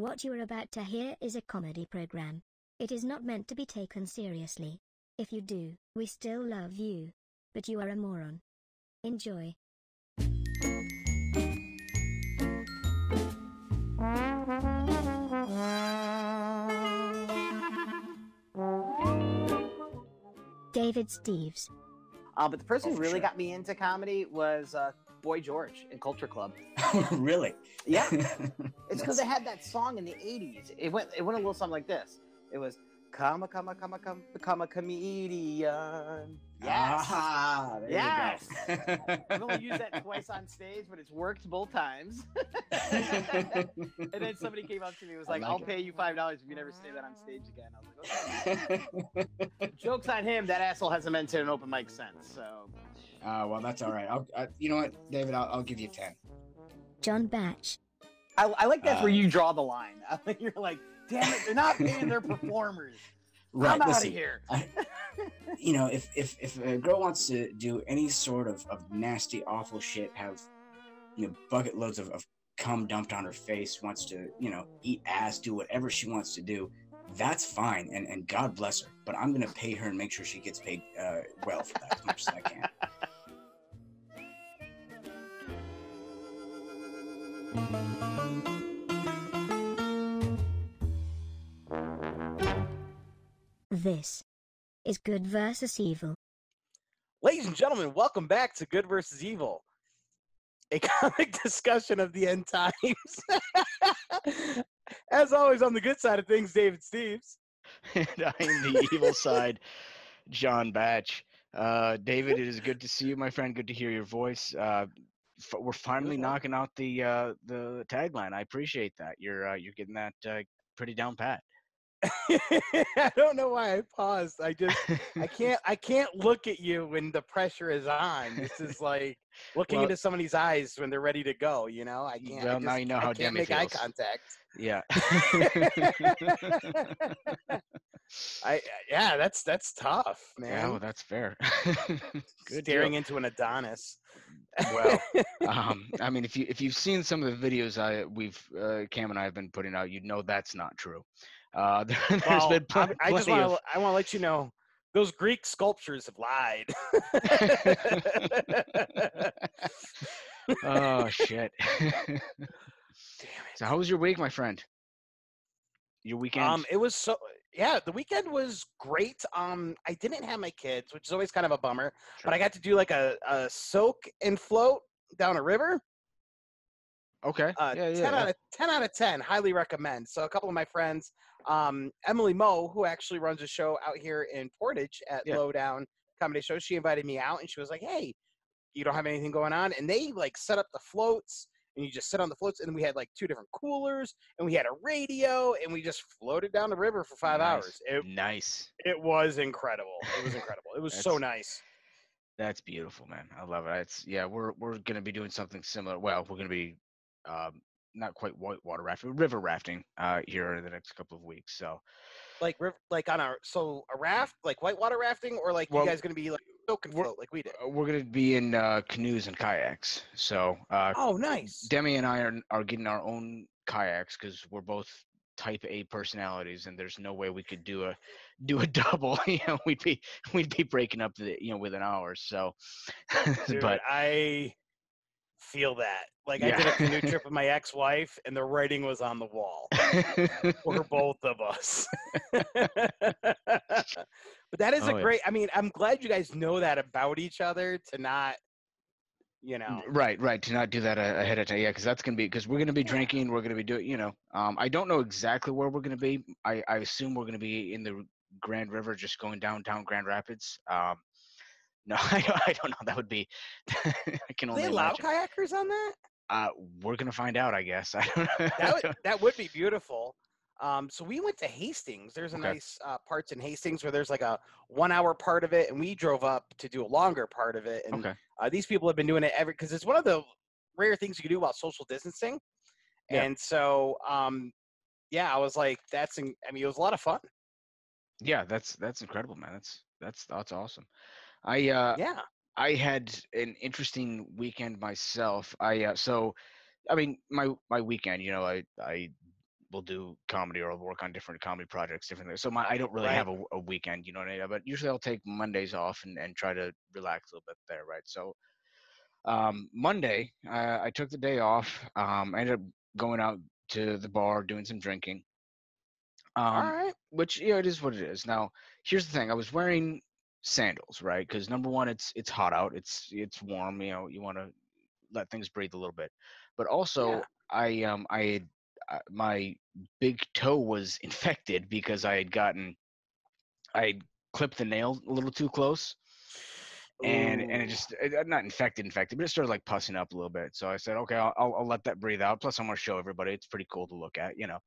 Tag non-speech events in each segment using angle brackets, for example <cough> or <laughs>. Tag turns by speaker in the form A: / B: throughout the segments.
A: What you are about to hear is a comedy program. It is not meant to be taken seriously. If you do, we still love you. But you are a moron. Enjoy. David Steves.
B: Uh, but the person
C: Oh,
B: who really
C: sure.
B: got me into comedy was uh, Boy George in Culture Club. <laughs>
C: really?
B: Yeah. <laughs> It's because they had that song in the '80s. It went it went a little something like this. It was "Come a come a come a come become a comedian." Yes.
C: Ah, there
B: Yes. <laughs> I've only used that twice on stage, but it's worked both times. and then somebody came up to me and was like,
C: like
B: "I'll
C: it.
B: pay you five dollars if you never say that on stage again." I was like, "Okay." Jokes on him. That asshole hasn't been to an open mic since. So
C: Uh, well, that's all right. I'll, I, you know what, David? I'll, I'll give you ten.
A: John Batch.
B: I, I like that's where
C: Uh,
B: you draw the line. <laughs> You're like, "Damn it, they're not paying their performers." <laughs>
C: Right.
B: I'm out of here.
C: I, you know, if, if if a girl wants to do any sort of, of nasty, awful shit, have you know bucket loads of, of cum dumped on her face, wants to you know eat ass, do whatever she wants to do, that's fine, and and God bless her. But I'm gonna pay her and make sure she gets paid uh, well for that as much as I can. <laughs>
A: This is good versus evil.
B: Ladies and gentlemen, welcome back to Good versus Evil, a <laughs> comic discussion of the end times. <laughs> As always, on the good side of things, David Steves. <laughs>
D: and I'm the evil side, John Batch. Uh, David, it is good to see you, my friend. Good to hear your voice. Uh, f- we're finally
B: well.
D: knocking out the uh, the tagline. I appreciate that. You're uh, you're getting that uh, pretty down pat. <laughs>
B: I don't know why I paused. I just I can't I can't look at you when the pressure is on. This is like <laughs> looking
D: Well-
B: into somebody's eyes when they're ready to go. You know, I can't. I
D: Well, now you know how
B: I
D: how
B: can't
D: Demi
B: make eye contact.
D: Yeah. <laughs>
B: I yeah, that's that's tough,
D: yeah,
B: man.
D: well, that's fair. Good
B: Staring
D: deal.
B: into an Adonis.
D: Well, <laughs> um, I mean, if you if you've seen some of the videos I we've uh, Cam and I have been putting out, you'd know that's not true. Uh, <laughs> there, has
B: Well,
D: been pl-
B: I, I just want
D: of
B: to I want to let you know those Greek sculptures have lied. <laughs>
D: oh shit.
B: Damn it.
D: so how was your week, my friend? Your weekend?
B: Um, it was so yeah. The weekend was great. Um, I didn't have my kids, which is always kind of a bummer. But I got to do like a, a soak and float down a river.
D: okay.
B: Uh,
D: yeah, yeah.
B: ten
D: yeah.
B: out of ten out of ten. Highly recommend. So a couple of my friends, um, Emily Moe, who actually runs a show out here in Portage at
D: Yeah.
B: Lowdown Comedy Show, she invited me out, and she was like, "Hey, you don't have anything going on?" And they like set up the floats, and you just sit on the floats, and we had like two different coolers, and we had a radio, and we just floated down the river for five
D: Nice.
B: hours. It
D: nice.
B: it was incredible. It was incredible. It was so nice.
D: That's beautiful, man. I love it. It's yeah, we're we're gonna be doing something similar. Well, we're gonna be um, not quite whitewater rafting, river rafting uh, here in the next couple of weeks. So
B: Like riv- like on a so a raft, like whitewater rafting, or like
D: Well,
B: you guys gonna be like soak and float like we did.
D: uh, we're gonna be in uh, canoes and kayaks. So uh,
B: Oh, nice.
D: Demi and I are are getting our own kayaks because we're both type A personalities, and there's no way we could do a do a <laughs> double. you know, we'd be we'd be breaking up the you know within hours. So, <laughs>
B: Dude,
D: but
B: I feel that. Like I did a canoe trip with my ex-wife, and the writing was on the wall <laughs> for both of us. <laughs> but that is
D: Oh,
B: a
D: yeah.
B: great. I mean, I'm glad you guys know that about each other to not, you know.
D: Right, right. To not do that ahead of time, yeah, because that's gonna be because we're gonna be drinking. We're gonna be doing, you know. Um, I don't know exactly where we're gonna be. I, I assume we're gonna be in the Grand River, just going downtown Grand Rapids. Um, no, <laughs> I don't, I don't know. That would be. <laughs> I can
B: Do
D: only
B: they allow
D: imagine.
B: kayakers on that?
D: Uh, we're gonna find out, I guess. <laughs> I don't know.
B: That would that would be beautiful. Um, so we went to Hastings. There's a
D: Okay.
B: nice uh, parts in Hastings where there's like a one hour part of it, and we drove up to do a longer part of it. And
D: okay.
B: uh, these people have been doing it every because it's one of the rare things you can do about social distancing.
D: Yeah.
B: And so, um, yeah, I was like, that's, in, I mean, it was a lot of fun.
D: Yeah, that's that's incredible, man. That's that's that's awesome. I uh,
B: yeah.
D: I had an interesting weekend myself. I uh, so, I mean, my my weekend. You know, I I will do comedy or I'll work on different comedy projects different things. So my I don't really
B: Right.
D: have a, a weekend, you know what I mean? But usually I'll take Mondays off and, and try to relax a little bit there, right? So um, Monday uh, I took the day off. Um, I ended up going out to the bar doing some drinking. Um,
B: All right.
D: which yeah, it is what it is. Now, here's the thing: I was wearing sandals, right? Because number one, it's it's hot out, it's it's warm. You know, you want to let things breathe a little bit. But also,
B: Yeah.
D: I um I had uh, my big toe was <laughs> infected because I had gotten I had clipped the nail a little too close. And and it just it, uh, not infected, infected, but it started like pussing up a little bit. So I said, okay, I'll I'll, I'll let that breathe out. Plus, I'm gonna show everybody it's pretty cool to look at, you know.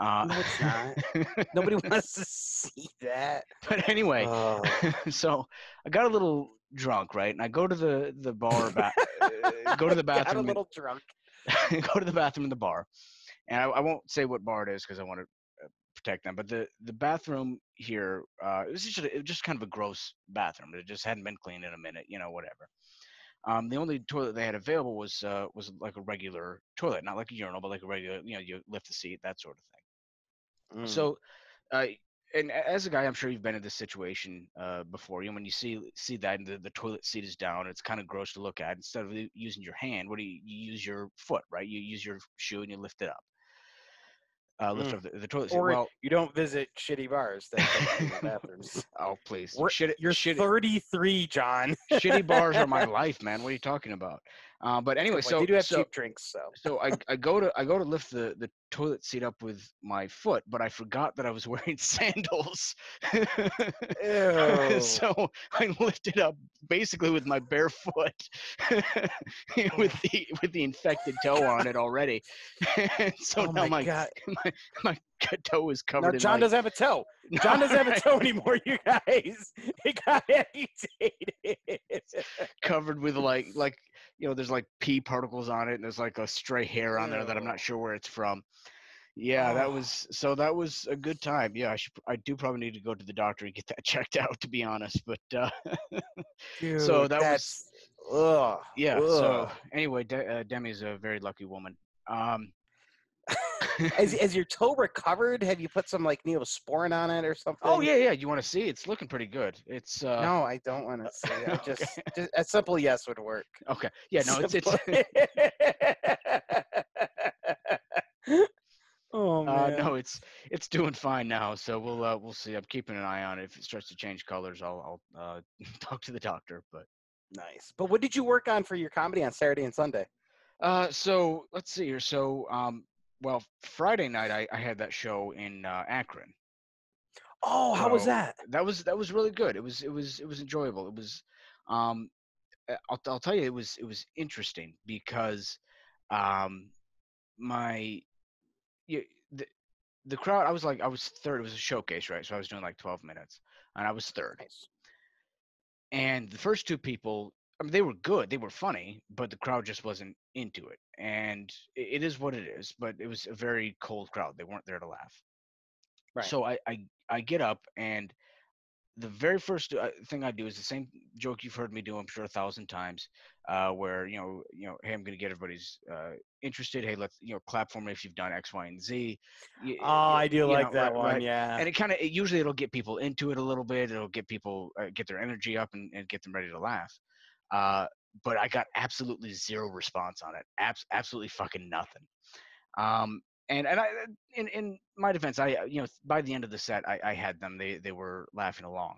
D: Uh,
B: No, it's not. <laughs> Nobody <laughs> wants to see that.
D: but anyway,
B: Oh. <laughs>
D: so I got a little drunk, right? And I go to the the bar, ba- uh, go to the bathroom.
B: Got a little drunk.
D: go to the bathroom in the bar, and I, I won't say what bar it is because I want to protect them. But the the bathroom here, uh, it was just it was just kind of a gross bathroom. It just hadn't been cleaned in a minute, you know, whatever. Um, the only toilet they had available was uh, was like a regular toilet, not like a urinal, but like a regular, you know, you lift the seat, that sort of thing.
B: Mm.
D: So, uh, and as a guy, I'm sure you've been in this situation uh, before. You know, when you see see that and the, the toilet seat is down, it's kind of gross to look at. Instead of using your hand, what do you, you use your foot, right? You use your shoe and you lift it up. Uh, lift
B: Mm.
D: up the, the toilet seat.
B: or
D: well,
B: you don't visit shitty bars that don't clean the bathrooms. <laughs>
D: oh please,
B: We're-
D: shit,
B: You're
D: shit,
B: 33, John.
D: shitty bars are my <laughs> life, man. What are you talking about? Uh, but anyway, so
B: they do have
D: so,
B: cheap drinks, so
D: so I, I go to I go to lift the, the toilet seat up with my foot, but I forgot that I was <laughs> wearing sandals. <laughs> So I lifted up basically with my bare foot <laughs> with the with the infected toe on it already. and so
B: oh
D: now
B: my,
D: my,
B: god.
D: my my toe is covered
B: Now
D: in
B: John doesn't have a toe. John doesn't have a toe anymore, you guys. He got amputated.
D: covered with like like you know there's like pee particles on it and there's like a stray hair on there that I'm not sure where it's from. Yeah, that
B: Oh.
D: was so that was a good time. Yeah, I should I do probably need to go to the doctor and get that <laughs> checked out to be honest, but uh <laughs>
B: Dude,
D: So that was-
B: ugh.
D: yeah, so anyway, De- uh, Demi's a very lucky woman. Um
B: Is, <laughs> is your toe recovered? Have you put some like neosporin on it or something?
D: Oh yeah, yeah, you want to see? It's looking pretty good. It's uh
B: No, I don't want to <laughs> see. it. I just,
D: Okay.
B: just a simple yes would work.
D: okay. Yeah, no, it's it's <laughs>
B: oh
D: uh,
B: man.
D: no, it's it's doing fine now. So we'll uh, we'll see. I'm keeping an eye on it. If it starts to change colors, I'll I'll uh, talk to the doctor. But
B: Nice. But what did you work on for your comedy on Saturday and Sunday?
D: uh, so let's see here. So um, well, Friday night I, I had that show in uh, Akron.
B: Oh, how was that?
D: That was that was really good. It was it was it was enjoyable. It was um, uh, I'll I'll tell you it was it was interesting because um, my you, the the crowd I was like I was third. It was a showcase, right? So I was doing like 12 minutes, and I was third.
B: Nice.
D: and the first two people i mean they were good they were funny but the crowd just wasn't into it and it is what it is but it was a very cold crowd they weren't there to laugh
B: Right.
D: so i i, I get up and the very first uh, thing I do is the same joke you've heard me do, I'm sure a thousand times, uh, where you know, you know, hey, I'm going to get everybody's uh, interested. Hey, let's you know, clap for me if you've done X, Y, and Z. Y-
B: Oh, I do like
D: know,
B: that
D: right-
B: one.
D: right
B: Yeah.
D: and it kind of usually it'll get people into it a little bit it'll get people uh, get their energy up and, and get them ready to laugh uh, but i got absolutely zero response on it Abs- absolutely fucking nothing. Um, and and i in, in my defense i uh, you know by the end of the set i, I had them they they were laughing along.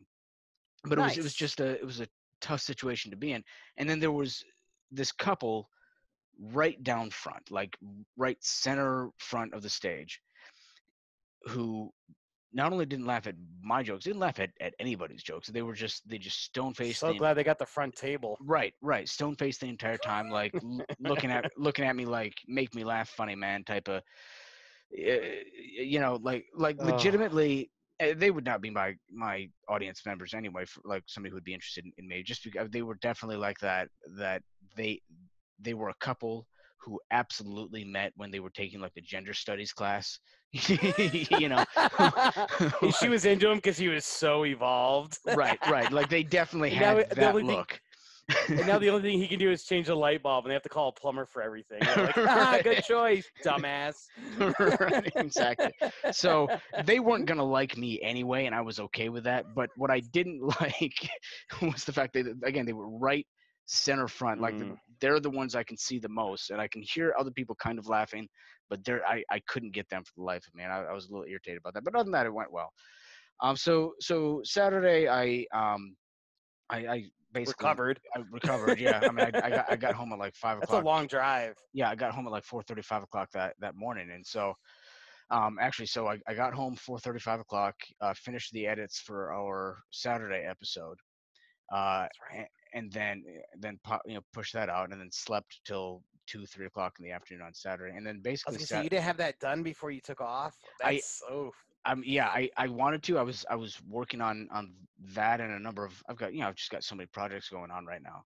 D: But it was it was just a it was a tough situation to be in and then there was this couple right down front like right center front of the stage who not only didn't laugh at my jokes, didn't laugh at, at anybody's jokes. They were just they just stone faced.
B: so glad they got the front table.
D: Right, right, stone faced the entire time, like l- looking at <laughs> looking at me like make me laugh, funny man type of, uh, you know, like like
B: Ugh.
D: legitimately. uh, They would not be my my audience members anyway. For like somebody who would be interested in, in me, just because they were definitely like that. That they they were a couple who absolutely met when they were taking like the gender studies class. <laughs> you know, <laughs>
B: she was into him because he was so evolved.
D: right, right. Like they definitely had
B: the
D: that
B: only thing-
D: look.
B: And now the <laughs> only thing he can do is change the light bulb, and they have to call a plumber for everything. Like, ah, good choice, dumbass.
D: right, exactly. So they weren't gonna like me anyway, and I was okay with that. But what I didn't like was the fact that again they were right center front, like the,
B: Mm.
D: they're the ones I can see the most, and I can hear other people kind of laughing, but they're I, I couldn't get them for the life of me, and I, I was a little irritated about that. But other than that, it went well. Um, so so Saturday I um I, I basically
B: recovered.
D: I recovered. Yeah, I mean I, I got I got home at like five
B: That's a
D: o'clock
B: long drive.
D: yeah, I got home at like 4:30, 5 o'clock that that morning, and so, um, actually, so I, I got home 4:30, 5 o'clock, uh, finished the edits for our Saturday episode, uh,
B: right.
D: And then then you know push that out, and then slept till two, three o'clock in the afternoon on Saturday, and then
B: I
D: basically Sat-
B: you didn't have that done before you took off.
D: I-
B: That's so.
D: um, yeah, I, I wanted to. I was I was working on on that and a number of I've got you know I've just got so many projects going on right now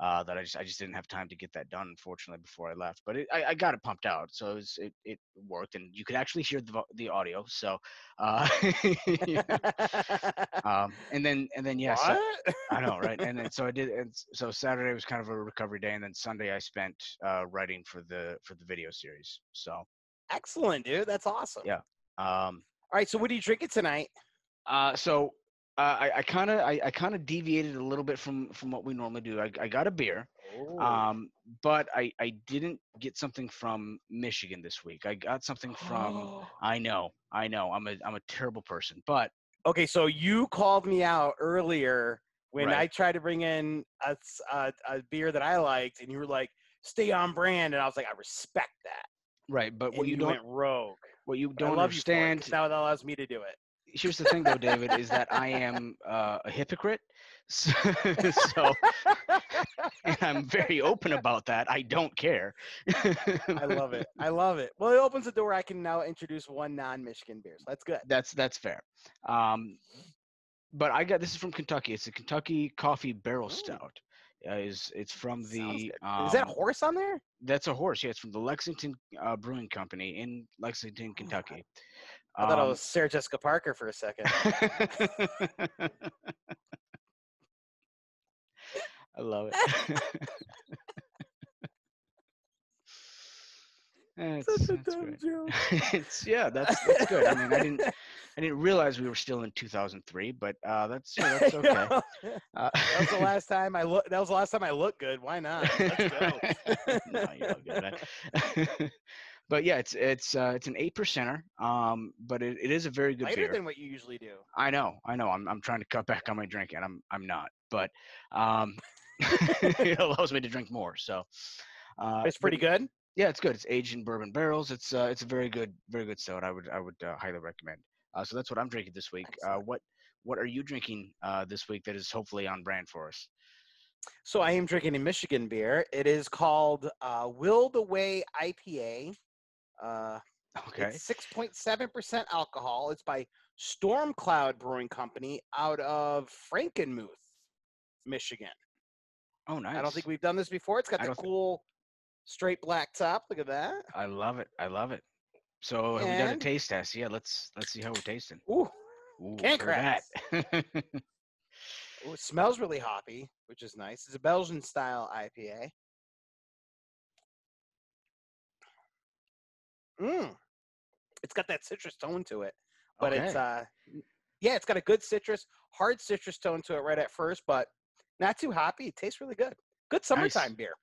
D: uh, that I just I just didn't have time to get that done unfortunately before I left. But it, I, I got it pumped out, so it, was, it it worked, and you could actually hear the the audio. So, uh, <laughs> um, and then and then yeah,
B: what?
D: I know right. And then <laughs> so I did. And so Saturday was kind of a recovery day, and then Sunday I spent uh, writing for the for the video series. So
B: Excellent, dude. That's awesome.
D: Yeah. um,
B: All right. So what are you drinking tonight?
D: Uh, so uh, I, I kind of I, I kind of deviated a little bit from from what we normally do. I, I got a beer, um, but I I didn't get something from Michigan this week. I got something from. I know, I know. I'm a I'm a terrible person, but
B: okay, so you called me out earlier when
D: Right.
B: I tried to bring in a a beer that I liked, and you were like, "Stay on brand," and I was like, "I respect that."
D: right. But what you,
B: you
D: don't
B: went rogue.
D: what you don't
B: love you for it,
D: understand.
B: that allows me to do it.
D: Here's the thing, though, David, is that I am uh, a hypocrite. <laughs> So, so and I'm very open <laughs> about that. I don't care.
B: I love it. I <laughs> love it. Well, it opens the door. I can now introduce one non-Michigan beer. So that's good.
D: That's that's fair. Um, but I got this is from Kentucky. It's a Kentucky Coffee Barrel
B: Ooh.
D: Stout. Uh, is it's from the um,
B: Is that a horse on there?
D: that's a horse? Yeah, it's from the Lexington uh, Brewing Company in Lexington, Kentucky.
B: I thought it
D: Um,
B: was Sarah Jessica Parker for a second. <laughs>
D: I love it. <laughs> It's,
B: Such a dumb joke. <laughs>
D: it's yeah, that's that's good. I mean, I didn't I didn't realize we were still in 2003, but uh, that's yeah, that's okay. Uh,
B: That was the last time I look. That was the last time I looked good. Why not? Let's go.
D: no, you're all good. But yeah, it's it's uh, it's an eight percenter. Um, but it, it is a very good
B: Lighter
D: beer.
B: than what you usually do.
D: I know, I know. I'm I'm trying to cut back on my drinking. I'm I'm not, but um, <laughs> it allows me to drink more. So uh,
B: It's
D: but
B: pretty good.
D: Yeah, it's good. It's aged in bourbon barrels. It's uh, it's a very good, very good stout. I would I would uh, highly recommend. Uh, so that's what I'm drinking this week. Uh, what what are you drinking uh, this week that is hopefully on brand for us?
B: So I am drinking a Michigan beer. It is called uh, Willed Away IPA. Uh,
D: Okay.
B: It's 6.7% alcohol. It's by Storm Cloud Brewing Company out of Frankenmuth, Michigan.
D: Oh, nice.
B: I don't think we've done this before. It's got the cool straight black top. Look at that.
D: I love it. I love it. So have we done a taste test? Yeah, let's let's see how we're tasting.
B: Ooh,
D: Ooh,
B: Can't
D: that. <laughs>
B: ooh, it smells really hoppy, which is nice. It's a Belgian style IPA. Mmm. It's got that citrus tone to it, but it's uh, yeah, it's got a good citrus, hard citrus tone to it right at first, but not too hoppy. It tastes really good. Good summertime beer.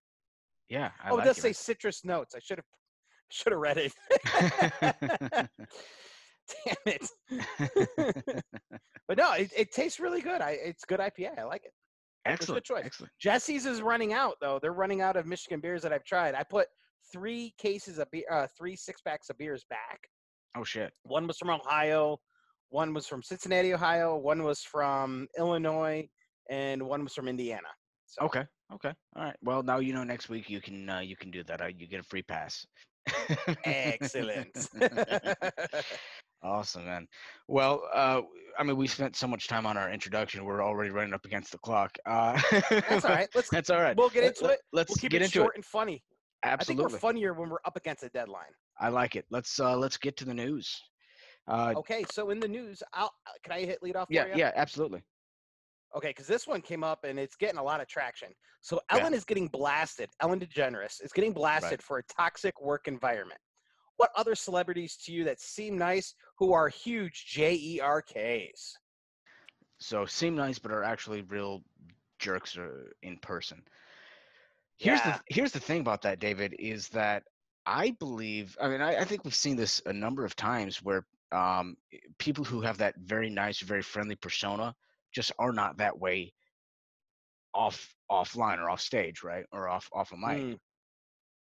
D: yeah. I
B: oh,
D: like
B: it does
D: it,
B: say citrus notes. I should have <laughs> should have read it. <laughs> <laughs> Damn it. but no, it, it tastes really good. I it's good IPA. I like it.
D: excellent.
B: choice.
D: Excellent.
B: Jesse's is running out though. They're running out of Michigan beers that I've tried. I put three cases of beer, uh, three six packs of beers back.
D: Oh shit.
B: One was from Ohio, one was from Cincinnati, Ohio, one was from Illinois, and one was from Indiana. So
D: Okay. Okay. All right. Well, now you know. Next week you can uh, you can do that. Uh, you get a free pass.
B: excellent. <laughs>
D: Awesome, man. Well, uh, I mean, we spent so much time on our introduction. We're already running up against the clock. Uh,
B: That's all right. Let's <laughs>
D: That's all right.
B: we'll get into it.
D: Let's
B: we'll keep
D: get
B: it
D: into
B: short
D: it.
B: and funny.
D: Absolutely.
B: I think we're funnier when we're up against a deadline.
D: I like it. Let's uh, let's get to the news. Uh,
B: Okay, so in the news, I'll, can I hit lead off?
D: yeah, yeah, absolutely.
B: Okay, because this one came up and it's getting a lot of traction. So
D: Yeah.
B: Ellen is getting blasted. Ellen DeGeneres is getting blasted for a toxic work environment. What other celebrities to you that seem nice who are huge E JERKs?
D: So seem nice, but are actually real jerks uh, in person. Here's
B: Yeah.
D: the here's the thing about that, David, is that I believe. I mean, I, I think we've seen this a number of times where um, people who have that very nice, very friendly persona just are not that way off offline or off stage, right, or off off a mic.
B: Mm,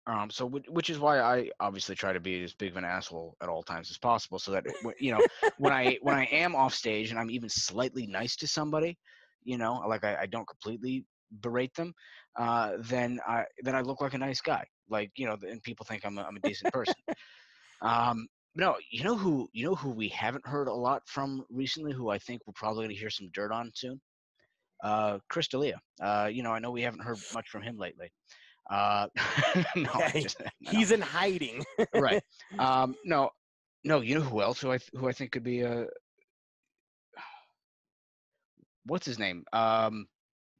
D: Um, so which, which is why I obviously try to be as big of an asshole at all times as possible, so that you know when I when I am off stage and I'm even slightly nice to somebody, you know, like I, I don't completely berate them, uh, then I then I look like a nice guy, like you know, and people think I'm a, I'm a decent person. <laughs> um, no, you know who you know who we haven't heard a lot from recently, who I think we're probably going to hear some dirt on soon. Uh, Chris D'Elia. Uh, you know, I know we haven't heard much from him lately. Uh, <laughs> no,
B: Yeah,
D: just, no, <laughs> no
B: He's in hiding.
D: right. Um, no, no. You know who else? Who I who I think could be a <sighs> what's his name? Um,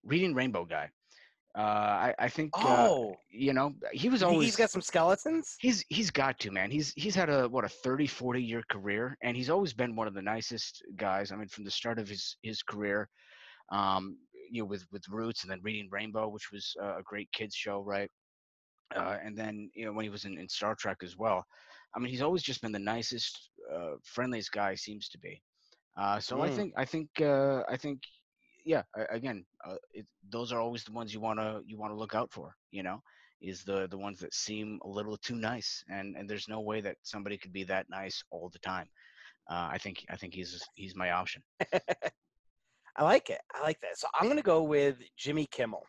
D: Reading Rainbow guy. Uh, I I think. Uh,
B: Oh,
D: you know, he was always.
B: he's got some skeletons.
D: He's he's got to man. He's he's had a what a 30 40 year career and he's always been one of the nicest guys. I mean from the start of his his career um you know with with Roots and then Reading Rainbow which was uh, a great kids show, right? Uh, and then you know when he was in, in Star Trek as well. I mean he's always just been the nicest uh, friendliest guy seems to be. Uh, so I
B: Mm.
D: think I think uh, I think yeah again uh, it, those are always the ones you want to you want to look out for, you know is the the ones that seem a little too nice and and there's no way that somebody could be that nice all the time uh, i think i think he's he's my option <laughs>
B: I like it. I like that. So I'm gonna go with Jimmy Kimmel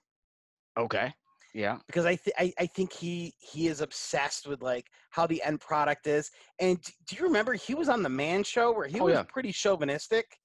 D: okay yeah
B: because I, th- I I think he he is obsessed with like how the end product is. And do you remember he was on the Man Show where he
D: Oh,
B: was
D: yeah.
B: pretty chauvinistic,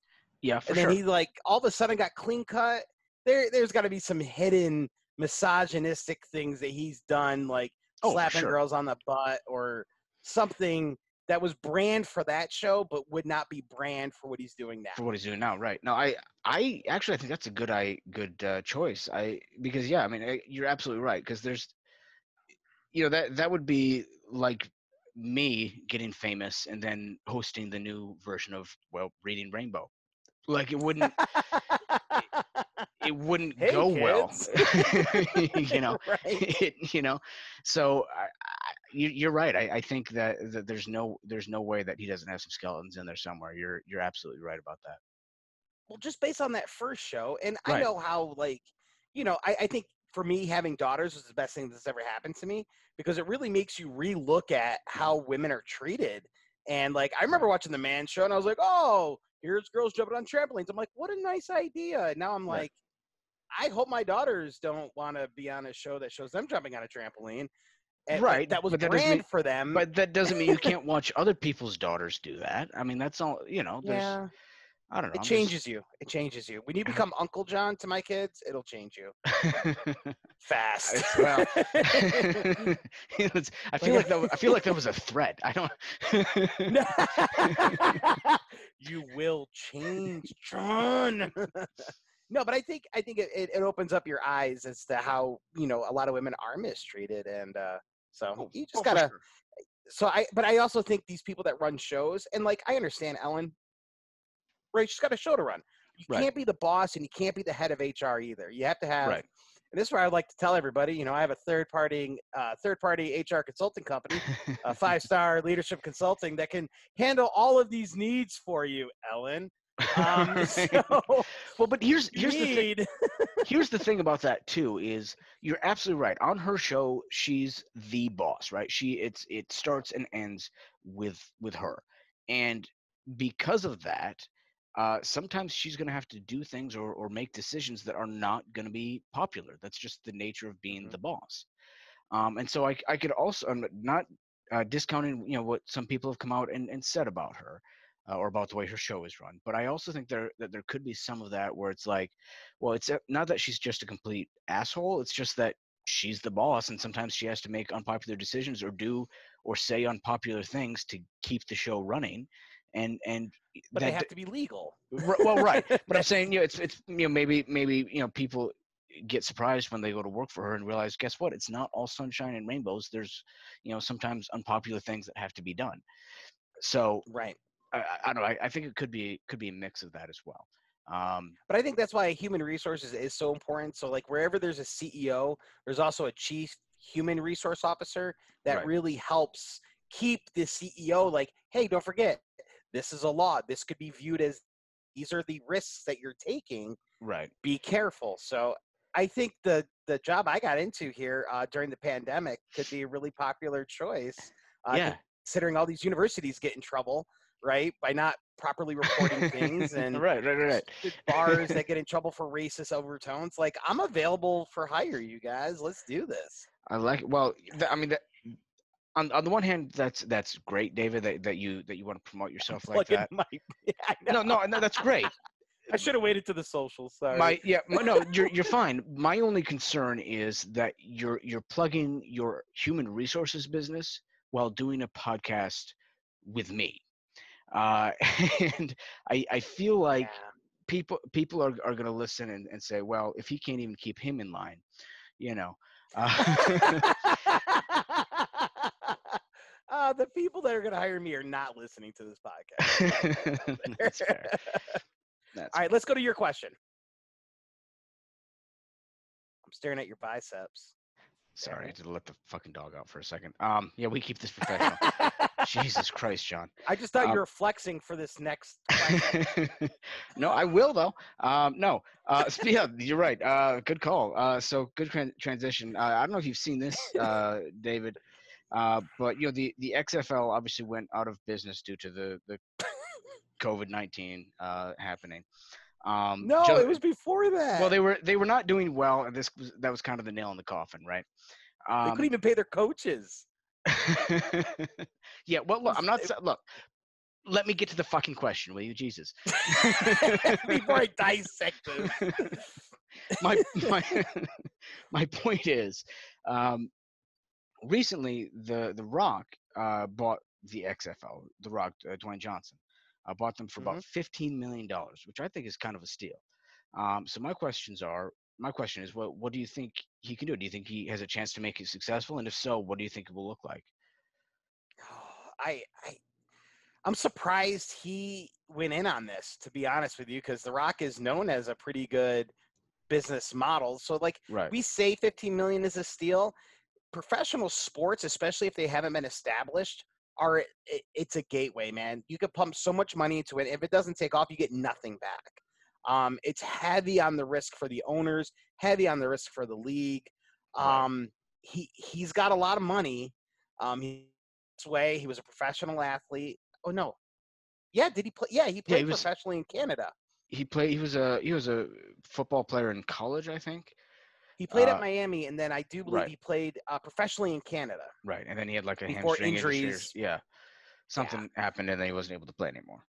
D: yeah for
B: and then
D: sure
B: he like all of a sudden got clean cut. There there's got to be some hidden misogynistic things that he's done, like
D: Oh,
B: slapping
D: sure.
B: girls on the butt or something that was brand for that show, but would not be brand for what he's doing now.
D: for what he's doing now right no i i actually i think that's a good i good uh, choice i because yeah i mean I, you're absolutely right because there's you know that that would be like me getting famous and then hosting the new version of well reading rainbow like it wouldn't <laughs> it wouldn't
B: Hey,
D: go well. <laughs> you know <laughs>
B: right?
D: it, you know so I, I, you, you're right. I, I think that, that there's no there's no way that he doesn't have some skeletons in there somewhere. You're you're absolutely right about that.
B: Well, just based on that first show, and I know how like, you know, I, I think for me having daughters was the best thing that's ever happened to me because it really makes you relook at mm-hmm. how women are treated. And like, I remember watching the Man Show, and I was like, oh, here's girls jumping on trampolines. I'm like, what a nice idea. And now I'm
D: Right.
B: like, I hope my daughters don't want to be on a show that shows them jumping on a trampoline. And, like,
D: Right,
B: that was
D: but that
B: brand
D: mean-
B: for them.
D: but that doesn't mean you can't <laughs> watch other people's daughters do that i mean that's all you know there's
B: yeah,
D: i don't know
B: it
D: I'm just-
B: changes you. It changes you. When you <laughs> become Uncle John to my kids, it'll change you <laughs> fast.
D: Well, <laughs> I feel
B: Like-
D: like that. I feel like that was a threat. I don't.
B: you will change, John. no, but I think I think it, it, it opens up your eyes as to how you know a lot of women are mistreated, and uh, so you just
D: Oh,
B: gotta.
D: sure.
B: So I, but I also think these people that run shows, and like I understand Ellen, right? She's got a show to run. You
D: Right.
B: can't be the boss, and you can't be the head of HR either. You have to have.
D: Right.
B: And this is where I would like to tell everybody, you know, I have a third party, uh, third party HR consulting company <laughs> a five star leadership consulting that can handle all of these needs for you, Ellen. Um, <laughs> <laughs> so
D: well, but here's here's the thing. here's the thing about that too is you're absolutely right on her show she's the boss right she it's it starts and ends with with her and because of that uh, sometimes she's going to have to do things or, or make decisions that are not going to be popular that's just the nature of being
B: Mhm.
D: the boss um, and so I, I could also i'm not uh, discounting you know what some people have come out and, and said about her uh, or about the way her show is run. But I also think there that there could be some of that where it's like, well, it's uh, not that she's just a complete asshole. It's just that she's the boss, and sometimes she has to make unpopular decisions or do or say unpopular things to keep the show running. And and
B: but
D: that
B: they have to be legal.
D: R- well, right. <laughs> But I'm saying, you know, it's it's you know maybe maybe you know people get surprised when they go to work for her and realize, guess what? It's not all sunshine and rainbows. There's you know sometimes unpopular things that have to be done. So
B: Right.
D: I, I- I don't know. I, I think it could be could be a mix of that as well. Um,
B: But I think that's why human resources is so important. So like wherever there's a CEO, there's also a chief human resource officer that
D: Right.
B: really helps keep the CEO like, hey, don't forget, this is a law. This could be viewed as these are the risks that you're taking.
D: right.
B: Be careful. So I think the the job I got into here uh, during the pandemic could be a really popular choice. Uh,
D: yeah.
B: Considering all these universities get in trouble, right, by not properly reporting things <laughs> and
D: right. Right. Right. Right.
B: bars that get in trouble for racist overtones. Like, I'm available for hire, you guys. Let's do this.
D: I like. Well, th- I mean, that, on on the one hand, that's that's great, David, that, that you that you want to promote yourself like that.
B: my- <laughs> Yeah,
D: No, no, no, that's great. <laughs>
B: I should have waited to the socials. Sorry.
D: My yeah, my, no, you're you're fine. My only concern is that you're you're plugging your human resources business while doing a podcast with me, uh, <laughs> and I I feel like people people are are gonna listen and, and say, well, if he can't even keep him in line, you know. Uh,
B: uh, the people that are going to hire me are not listening to this podcast.
D: that's <laughs> <laughs> fair. That's
B: All right, let's go to your question. I'm staring at your biceps.
D: Sorry, I had to let the fucking dog out for a second. Um, yeah, we keep this professional. <laughs> Jesus Christ, John.
B: I just thought
D: Um,
B: you were flexing for this next
D: no, I will though. Um, no, uh, yeah, you're right. Uh, good call. Uh, so good tran- transition. Uh, I don't know if you've seen this, uh, David, uh, but you know the the XFL obviously went out of business due to the the <laughs> COVID nineteen uh, happening. Um,
B: no,
D: Joe-
B: it was before that.
D: well, they were they were not doing well, and this was that was kind of the nail in the coffin, right?
B: They
D: Um,
B: couldn't even pay their coaches. <laughs>
D: yeah, well, look, I'm not. Look, let me get to the fucking question, will you, Jesus? <laughs>
B: Before I dissect this.
D: my my my point is, um, recently the the Rock uh, bought the XFL. The Rock, uh, Dwayne Johnson, uh, bought them for about fifteen million dollars, which I think is kind of a steal. Um, so my questions are. My question is, what what do you think he can do? Do you think he has a chance to make it successful? And if so, what do you think it will look like?
B: I, I, I'm surprised he went in on this. To be honest with you, because The Rock is known as a pretty good business model. So, like,
D: Right.
B: we say 15 million is a steal. Professional sports, especially if they haven't been established, are it, it's a gateway, man. You could pump so much money into it. If it doesn't take off, you get nothing back. Um, it's heavy on the risk for the owners, heavy on the risk for the league. Um, he he's got a lot of money. Um, he this way. He was a professional athlete. Oh no, yeah. Did he play? Yeah, he played
D: he was-
B: professionally in Canada.
D: he played. He was a he was a football player in college, I think.
B: He played
D: Uh,
B: at Miami, and then I do believe
D: right.
B: he played uh, professionally in Canada.
D: Right, and then he had like a
B: Before
D: hamstring injury
B: injuries.
D: Yeah, something happened, and then he wasn't able to play anymore.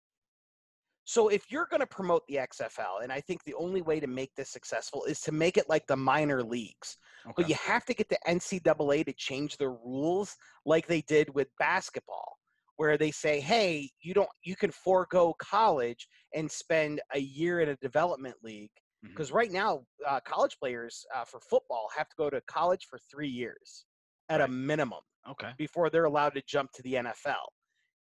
B: So if you're going to promote the XFL, and I think the only way to make this successful is to make it like the minor leagues,
D: Okay.
B: but you have to get the NCAA to change the rules like they did with basketball, where they say, "Hey, you don't, you can forego college and spend a year in a development league." Because right now, uh, college players uh, for football have to go to college for three years at a minimum
D: okay.
B: before they're allowed to jump to the NFL.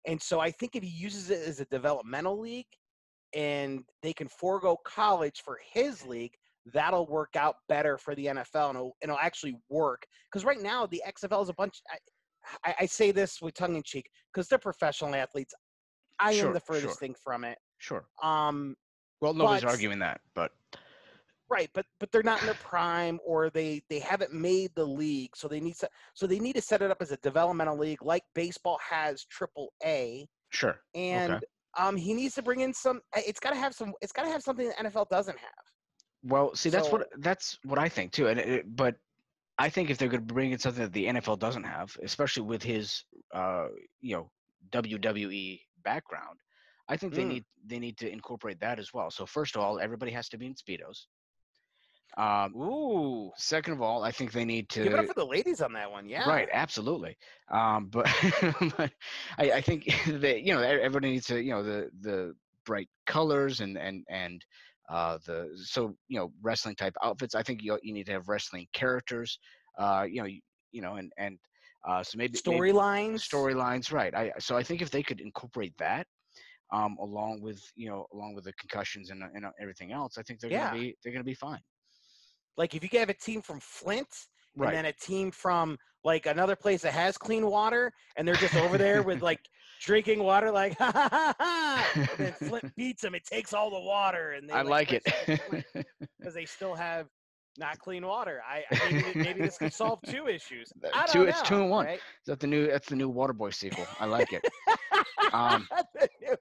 B: And so I think if he uses it as a developmental league and they can forego college for his league, that'll work out better for the NFL and it'll, it'll actually work. Because right now, the XFL is a bunch. I, I, I say this with tongue in cheek because they're professional athletes. I am the furthest
D: sure.
B: thing from it.
D: Sure.
B: Um,
D: Well, nobody's
B: But-
D: arguing that, but
B: Right, but but they're not in their prime, or they they haven't made the league, so they need to so they need to set it up as a developmental league, like baseball has Triple A,
D: sure.
B: and um he needs to bring in some. uh, It's got to have some. It's got to have something the NFL doesn't have.
D: Well, see, that's what that's what I think too. And it, but I think if they're going to bring in something that the NFL doesn't have, especially with his, uh, you know, WWE background, I think they
B: Mm.
D: need they need to incorporate that as well. So first of all, everybody has to be in speedos. Um,
B: Ooh.
D: second of all, I think they need to
B: Give it up for the ladies on that one. Yeah.
D: Right, absolutely. Um, but but <laughs> I, I think <laughs> that you know everybody needs to you know the the bright colors and and and uh, the so you know wrestling type outfits. I think you you need to have wrestling characters. Uh, you know you, you know and and uh, so maybe maybe
B: Storylines.
D: storylines. Right. I so I think if they could incorporate that. Um, along with you know, along with the concussions and, and everything else, I think they're
B: Yeah.
D: gonna be they're gonna be fine.
B: Like if you have a team from Flint
D: Right.
B: and then a team from like another place that has clean water, and they're just over there with <laughs> like drinking water, like ha ha ha ha. And then Flint <laughs> beats them. It takes all the water, and they
D: I like it.
B: because <laughs> they still have not clean water. I, I maybe, maybe this could solve two issues.
D: Two- it's two
B: know,
D: in one.
B: right?
D: Is that the new? That's the new Waterboy sequel. I like it. Um,
B: The new-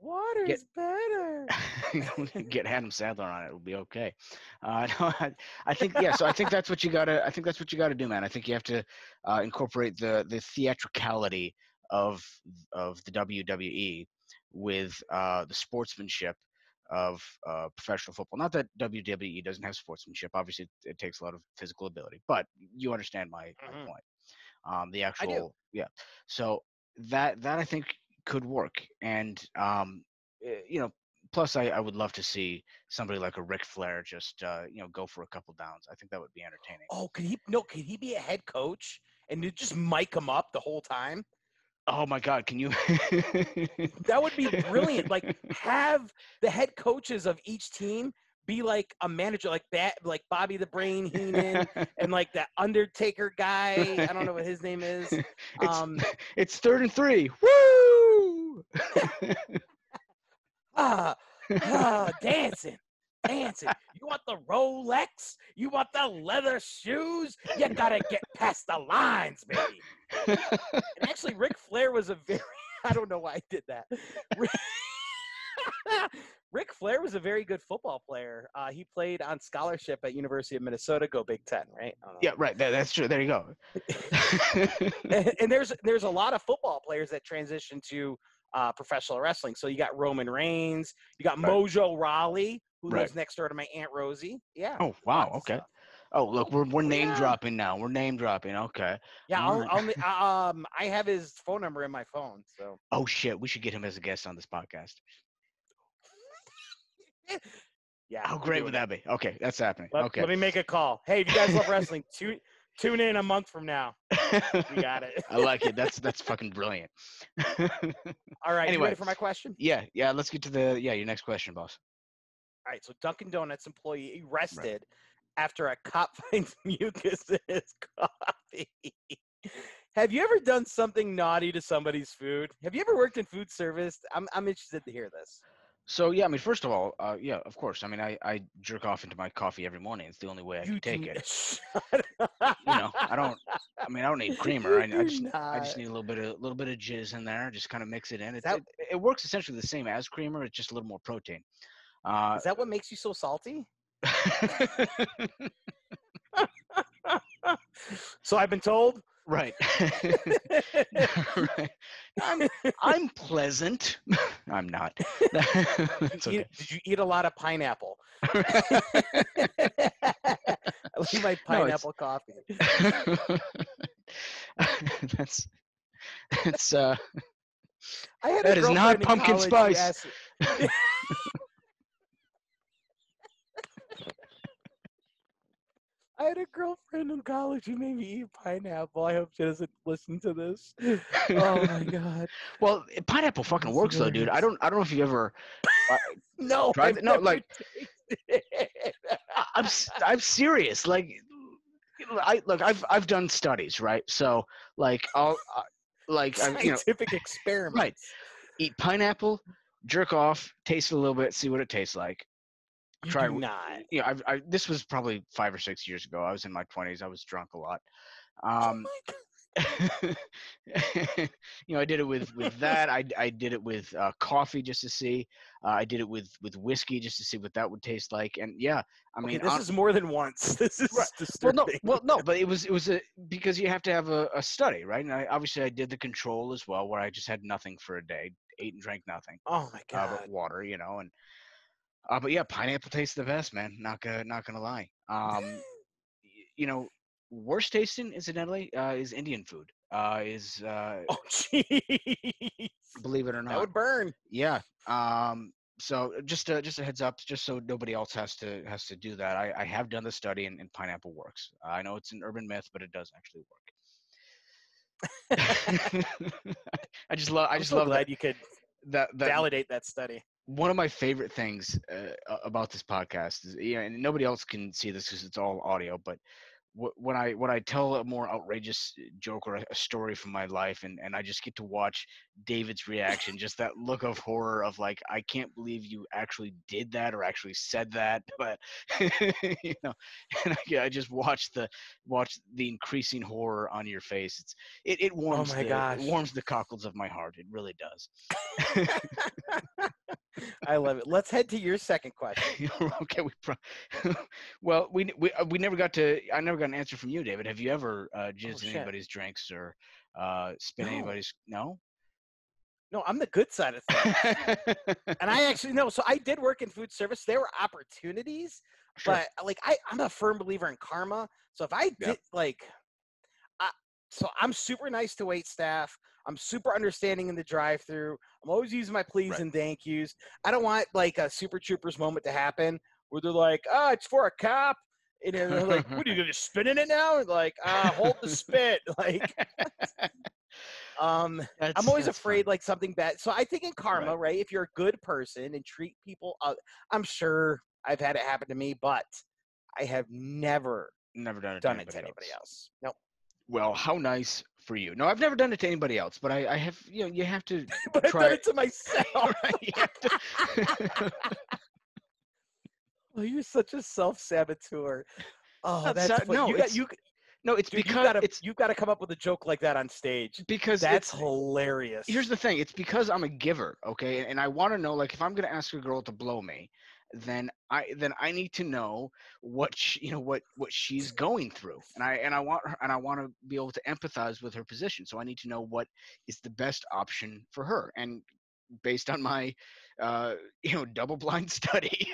B: water is better. <laughs> <laughs>
D: get Adam Sandler on it. It'll be okay. Uh, <laughs> no, I, I think yeah. So I think that's what you gotta. I think that's what you gotta do, man. I think you have to uh, incorporate the the theatricality of of the WWE with uh, the sportsmanship of uh, professional football. Not that WWE doesn't have sportsmanship. Obviously, it, it takes a lot of physical ability, but you understand my, my
B: Mhm.
D: point. Um, the actual yeah. So that that I think could work, and um, eh, you know, plus I, I would love to see somebody like a Ric Flair just uh, you know go for a couple downs. I think that would be entertaining.
B: Oh, could he? No, could he be a head coach and just mic him up the whole time?
D: Oh my God, can you?
B: That would be brilliant. Like <laughs> have the head coaches of each team be like a manager, like that, like Bobby the Brain Heenan, <laughs> and like that Undertaker guy. I don't know what his name is.
D: it's
B: Um, <laughs>
D: it's third and three. Woo! <laughs>
B: ah, ah, dancing, dancing. You want the Rolex? You want the leather shoes? You gotta get past the lines, baby. And actually, Ric Flair was a very <laughs> I don't know why I did that. Ric- <laughs> Ric Flair was a very good football player. Uh, he played on scholarship at University of Minnesota. Go Big Ten, right? I don't know.
D: yeah, right. That, that's true. There you go.
B: and, and there's there's a lot of football players that transition to uh, professional wrestling. So you got Roman Reigns, you got
D: Right.
B: Mojo Rawley, who
D: Right.
B: lives next door to my aunt Rosie. Yeah.
D: oh wow. Okay.
B: stuff.
D: Oh look, we're we're name
B: Yeah.
D: dropping now. We're name dropping. Okay.
B: Yeah, I'll, I'll, <laughs> um, I have his phone number in my phone. So
D: Oh shit, we should get him as a guest on this podcast. <laughs>
B: yeah.
D: How great would
B: it.
D: that be? Okay, that's happening.
B: Let,
D: okay.
B: let me make a call. Hey, if you guys love wrestling, <laughs> tune tune in a month from now. <laughs> We got it.
D: I like it. That's that's fucking brilliant. <laughs>
B: All right.
D: Anyway.
B: ready for my question?
D: yeah, yeah. Let's get to the yeah. Your next question, boss.
B: All right. So Dunkin' Donuts employee arrested after a cop <laughs> finds mucus in his coffee. Have you ever done something naughty to somebody's food? Have you ever worked in food service? I'm I'm interested to hear this.
D: So yeah, I mean, first of all, uh, yeah, of course. I mean, I, I jerk off into my coffee every morning. It's the only way I can take it. <laughs> You know, I don't. I mean, I don't need creamer. I, I just I just need a little bit of a little bit of jizz in there. Just kind of mix it in. It,
B: that-
D: it, it works essentially the same as creamer. It's just a little more protein. Uh,
B: Is that what makes you so salty? <laughs> So I've been told.
D: right. <laughs> right. I'm I'm pleasant. I'm not. <laughs> it's
B: Did you
D: okay.
B: eat- Did you eat a lot of pineapple? <laughs> <laughs> I like my pineapple coffee.
D: that's that's uh
B: I had
D: That is not pumpkin spice.
B: I had a girlfriend in college who made me eat pineapple. I hope she doesn't listen to this. Oh my <laughs> god.
D: well pineapple fucking works though dude i don't i don't know if you ever <laughs>
B: No,
D: Tried
B: I've
D: it? No, like- i'm i'm serious like i look i've i've done studies right so like i'll uh, like I, you know
B: scientific experiment.
D: eat pineapple jerk off taste it a little bit see what it tastes like
B: You
D: Try
B: do not.
D: you know I've, I, this was probably five or six years ago i was in my 20s i was drunk a lot
B: Oh
D: um
B: God. <laughs>
D: you know, I did it with with that. I I did it with uh, coffee just to see. Uh, I did it with with whiskey just to see what that would taste like. And yeah, I
B: Okay,
D: mean,
B: this
D: hon-
B: is more than once. <laughs> This is
D: Right. well, no, well, no, but it was it was a because you have to have a, a study, right? And I obviously I did the control as well, where I just had nothing for a day, ate and drank nothing,
B: oh my
D: uh,
B: god.
D: but water, you know, and Uh, but yeah, pineapple tastes the best, man. Not gonna not gonna lie. Um, <laughs> you know, worst tasting, incidentally, uh, is Indian food. Uh, is uh,
B: Oh, jeez.
D: believe it or not.
B: That would burn.
D: Yeah. Um, so just a, just a heads up, just so nobody else has to has to do that. I, I have done the study and, and pineapple works. I know it's an urban myth, but it does actually work. <laughs> <laughs> I just love I just
B: so
D: love
B: glad
D: that,
B: you could
D: that, that
B: validate that study.
D: One of my favorite things uh, about this podcast is yeah, and nobody else can see this because it's all audio, but wh- when I when I tell a more outrageous joke or a story from my life, and and I just get to watch David's reaction, just that look of horror of like I can't believe you actually did that or actually said that, <laughs> but you know, and I, I just watch the watch the increasing horror on your face. It's it, it warms
B: Oh my
D: the,
B: gosh.
D: it warms the cockles of my heart. It really does. <laughs> <laughs>
B: I love it. Let's head to your second question. <laughs>
D: okay, we pro- <laughs> well, we we uh, we never got to. I never got an answer from you, David. Have you ever uh, jizzed
B: Oh,
D: anybody's drinks or uh, spit
B: No.
D: anybody's? No.
B: No, I'm the good side of things. and I <laughs> actually no, so I did work in food service. There were opportunities,
D: Sure.
B: but like I, I'm a firm believer in karma. So if I did
D: Yep.
B: like, so I'm super nice to wait staff. I'm super understanding in the drive-through. I'm always using my please
D: Right.
B: and thank yous. I don't want like a super troopers moment to happen where they're like, "Ah, it's for a cop," and then they're like, "What are you <laughs> gonna spin in it now?" And like, "Ah, hold the spit." <laughs> Like, <laughs> um,
D: That's-
B: I'm always afraid
D: fun.
B: like something bad. So I think in karma, right. If you're a good person and treat people, uh, I'm sure I've had it happen to me, but I have never
D: Never done it. to
B: done it to
D: anybody
B: anybody else. Nope.
D: Well, how nice for you. No, I've never done it to anybody else, but I, I have. You know, you have to. <laughs>
B: but I've
D: Try
B: done
D: it.
B: to myself. <laughs>
D: right, you to- <laughs>
B: oh, you're such a self-saboteur. Oh,
D: Not
B: that's fun.
D: no,
B: you got
D: it's
B: you.
D: no, it's
B: Dude, you
D: because
B: gotta
D: it's
B: you've gotta come up with a joke like that on stage.
D: because
B: That's hilarious.
D: here's the thing it's because i'm a giver okay and i want to know like if i'm going to ask a girl to blow me then i then i need to know what she, you know what what she's going through and i and i want her and i want to be able to empathize with her position so i need to know what is the best option for her and based on my uh <laughs> you know double blind study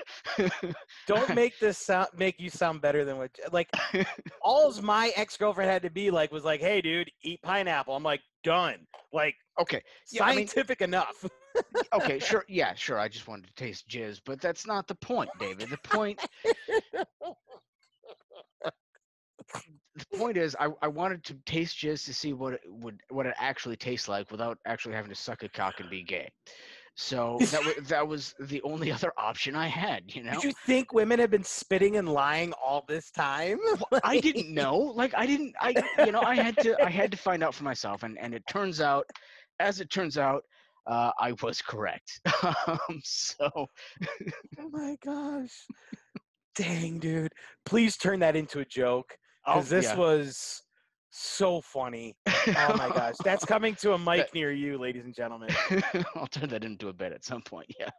B: Don't <laughs> make this sound make you sound better than what like <laughs> all's my ex-girlfriend had to be like was like, hey dude, eat pineapple. I'm like, done. Like
D: okay Yeah, I mean-
B: scientific enough.
D: Okay sure yeah sure i just wanted to taste jizz but that's not the point david the point the point is I, I wanted to taste jizz to see what it would what it actually tastes like without actually having to suck a cock and be gay so that was that was the only other option i had you know
B: Did you think women have been spitting and lying all this time? <laughs>
D: i didn't know like i didn't i you know i had to i had to find out for myself and and it turns out as it turns out uh, i was correct <laughs> um, so
B: oh my gosh. Dang, <laughs> dude. Please turn that into a joke. Because this
D: yeah.
B: was so funny. Oh my <laughs> gosh. That's coming to a mic near you, ladies and gentlemen.
D: I'll turn that into a bit at some point. Yeah,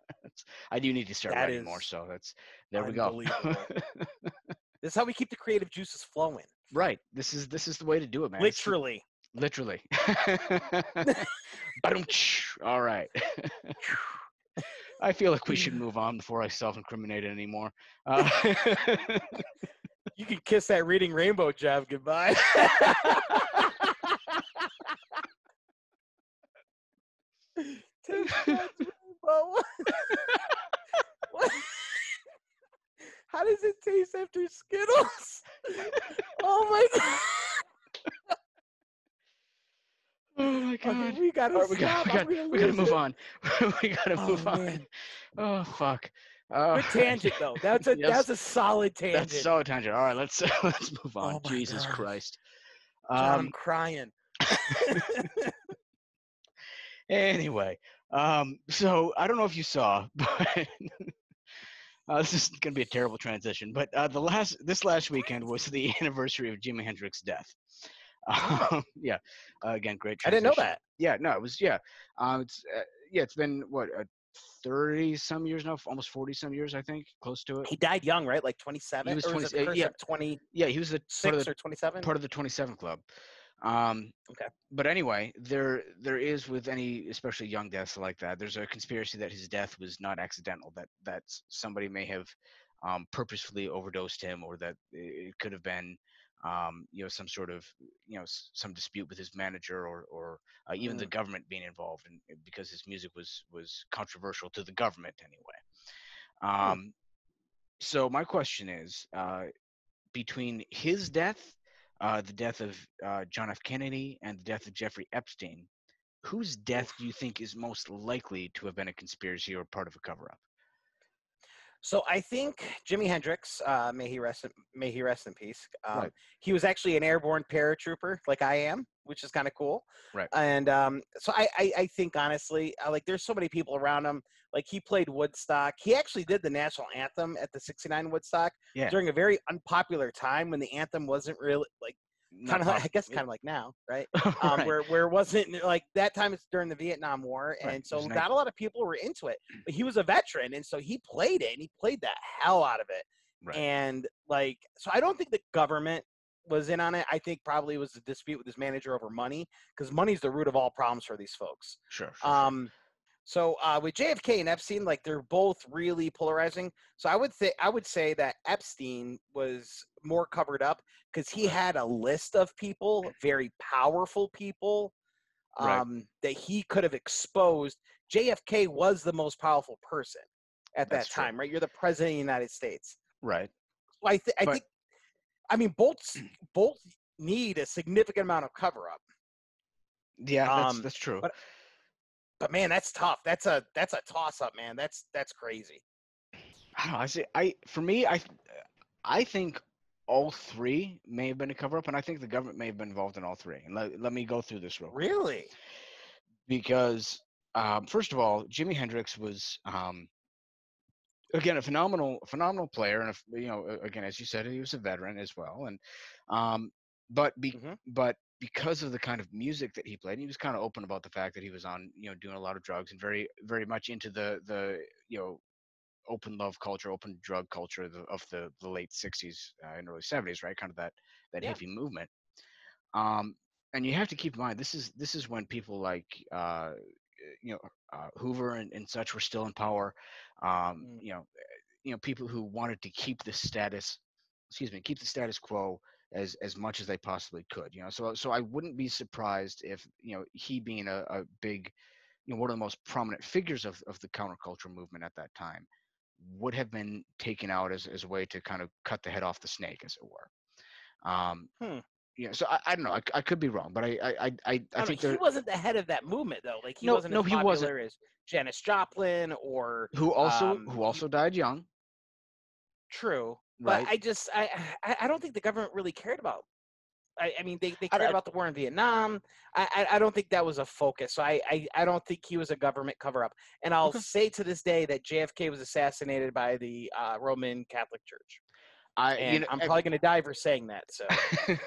D: I do need to start
B: That
D: writing more. So that's there we go.
B: This is how we keep the creative juices flowing.
D: right. This is this is the way to do it, man.
B: Literally.
D: Literally. <laughs> <laughs> All right. <laughs> I feel like we should move on before I self-incriminate anymore. Uh,
B: You can kiss that reading rainbow job goodbye. How does it taste after Skittles? Oh my god.
D: Oh my
B: Okay,
D: god.
B: we gotta
D: All right, we
B: stop.
D: got, we got,
B: gonna
D: we gotta move
B: it.
D: on. <laughs> we gotta
B: Oh,
D: move on. Oh fuck. Uh,
B: Good <laughs> tangent though. That's a
D: Yes.
B: that's a solid tangent.
D: That's so tangent. All right, let's <laughs> let's move on.
B: Oh
D: Jesus
B: gosh.
D: Christ.
B: John, I'm
D: Um,
B: crying.
D: anyway, um, so I don't know if you saw, but uh, this is going to be a terrible transition. But uh, the last this last weekend was the anniversary of Jimi Hendrix's death. Um, <laughs> <laughs> yeah, uh, again, great.
B: I didn't know that.
D: Yeah, no, it was yeah. Um, it's uh, yeah, it's been what uh, thirty some years now, almost forty some years, I think, close to it.
B: He died young, right? Like 27?
D: was
B: or was
D: 20
B: it
D: uh, yeah.
B: 26
D: Yeah, he was the the
B: or 27?
D: part of the 27 club. Um,
B: Okay.
D: But anyway, there there is with any especially young deaths like that. There's a conspiracy that his death was not accidental. That that somebody may have um, purposefully overdosed him, or that it could have been um, you know some sort of you know s- some dispute with his manager, or or uh, even the government being involved, in, because his music was was controversial to the government anyway. Um, so my question is, uh, between his death, uh, the death of uh, John F. Kennedy, and the death of Jeffrey Epstein, whose death do you think is most likely to have been a conspiracy or part of a cover-up?
B: So I think Jimi Hendrix, uh, may he rest, in, may he rest in peace. Um,
D: Right.
B: He was actually an airborne paratrooper, like I am, which is kind of cool.
D: Right.
B: And um, so I, I, I think honestly, I, like there's so many people around him. Like he played Woodstock. He actually did the national anthem at the '69 Woodstock
D: Yeah.
B: during a very unpopular time when the anthem wasn't really like kind of,
D: Not
B: I guess, kind of like now, right? <laughs>
D: Right.
B: um, where where it wasn't like that time it's during the Vietnam War,
D: Right,
B: and so not a lot of people were into it. But he was a veteran, and so he played it, and he played the hell out of it.
D: Right.
B: And like, so I don't think the government was in on it. I think probably it was a dispute with his manager over money, because money's the root of all problems for these folks.
D: Sure. sure, sure.
B: So uh, with JFK and Epstein, like they're both really polarizing. So I would say I would say that Epstein was more covered up because he
D: Right.
B: had a list of people, very powerful people,
D: Right.
B: um, that he could have exposed. JFK was the most powerful person at
D: That's
B: that
D: true.
B: time, right? You're the president of the United States.
D: right.
B: So I, th- I
D: But-
B: think, I mean, both <clears throat> both need a significant amount of cover up.
D: Yeah, that's
B: Um,
D: that's true.
B: but- But man, that's tough. That's a that's a toss up, man. That's that's crazy.
D: I don't know. I see. I for me, I I think all three may have been a cover up, and I think the government may have been involved in all three. And let, let me go through this real quick.
B: Really?
D: because um, first of all, Jimi Hendrix was um, again a phenomenal phenomenal player, and a, you know again as you said, he was a veteran as well, and um, but be,
B: Mhm.
D: but because of the kind of music that he played, and he was kind of open about the fact that he was on you know doing a lot of drugs and very very much into the the you know open love culture, open drug culture of the, of the, the late 60s uh, and early 70s, right? Kind of that that
B: Yeah.
D: hippie movement. Um, and you have to keep in mind this is this is when people like uh, you know uh, Hoover and, and such were still in power. Um,
B: Mm.
D: You know, you know people who wanted to keep the status, excuse me, keep the status quo as as much as they possibly could. You know, so so I wouldn't be surprised if you know he being a, a big you know one of the most prominent figures of, of the counterculture movement at that time would have been taken out as, as a way to kind of cut the head off the snake as it were um
B: Hmm.
D: yeah so i, I don't know I, I could be wrong but i i i, I, I
B: I, mean,
D: think
B: he wasn't the head of that movement though. Like he
D: No,
B: wasn't
D: no,
B: as
D: he
B: popular
D: wasn't.
B: as Janis Joplin or
D: who also
B: um,
D: who also died young
B: True.
D: Right.
B: But I just I I I don't think the government really cared about. I, I mean, they, they cared about the war in Vietnam. I, I I don't think that was a focus. So I I, I don't think he was a government cover up. And I'll
D: Okay.
B: say to this day that JFK was assassinated by the uh, Roman Catholic Church.
D: i
B: And
D: you know
B: I'm probably going to die for saying that. So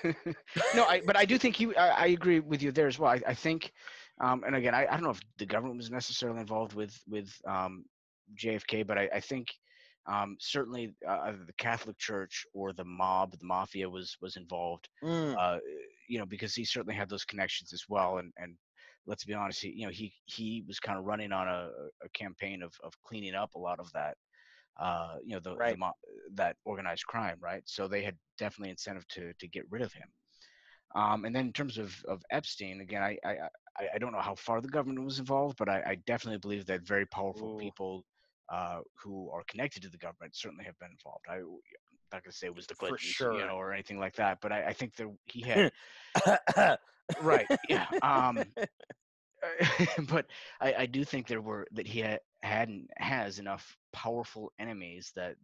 B: <laughs>
D: no, I, but I do think you. I, I agree with you there as well. I, I think, um, and again, I, I don't know if the government was necessarily involved with with um, JFK, but I, I think um, certainly uh, either the Catholic Church or the mob, the mafia, was was involved.
B: Mm,
D: Uh, you know, because he certainly had those connections as well. And and let's be honest, he, you know, he he was kind of running on a, a campaign of of cleaning up a lot of that. Uh, you know, the, the
B: Right.
D: mo- that organized crime, right? So they had definitely incentive to to get rid of him. Um, and then in terms of, of Epstein, again, I, I I I don't know how far the government was involved, but I, I definitely believe that very powerful
B: Ooh.
D: people uh, who are connected to the government certainly have been involved. I, am not going to say it was the
B: For
D: Clintons,
B: sure.
D: you know, or anything like that, but I, I think that he had <laughs> right, yeah. Um, <laughs> <laughs> but I, I do think there were that he had, had and has enough powerful enemies that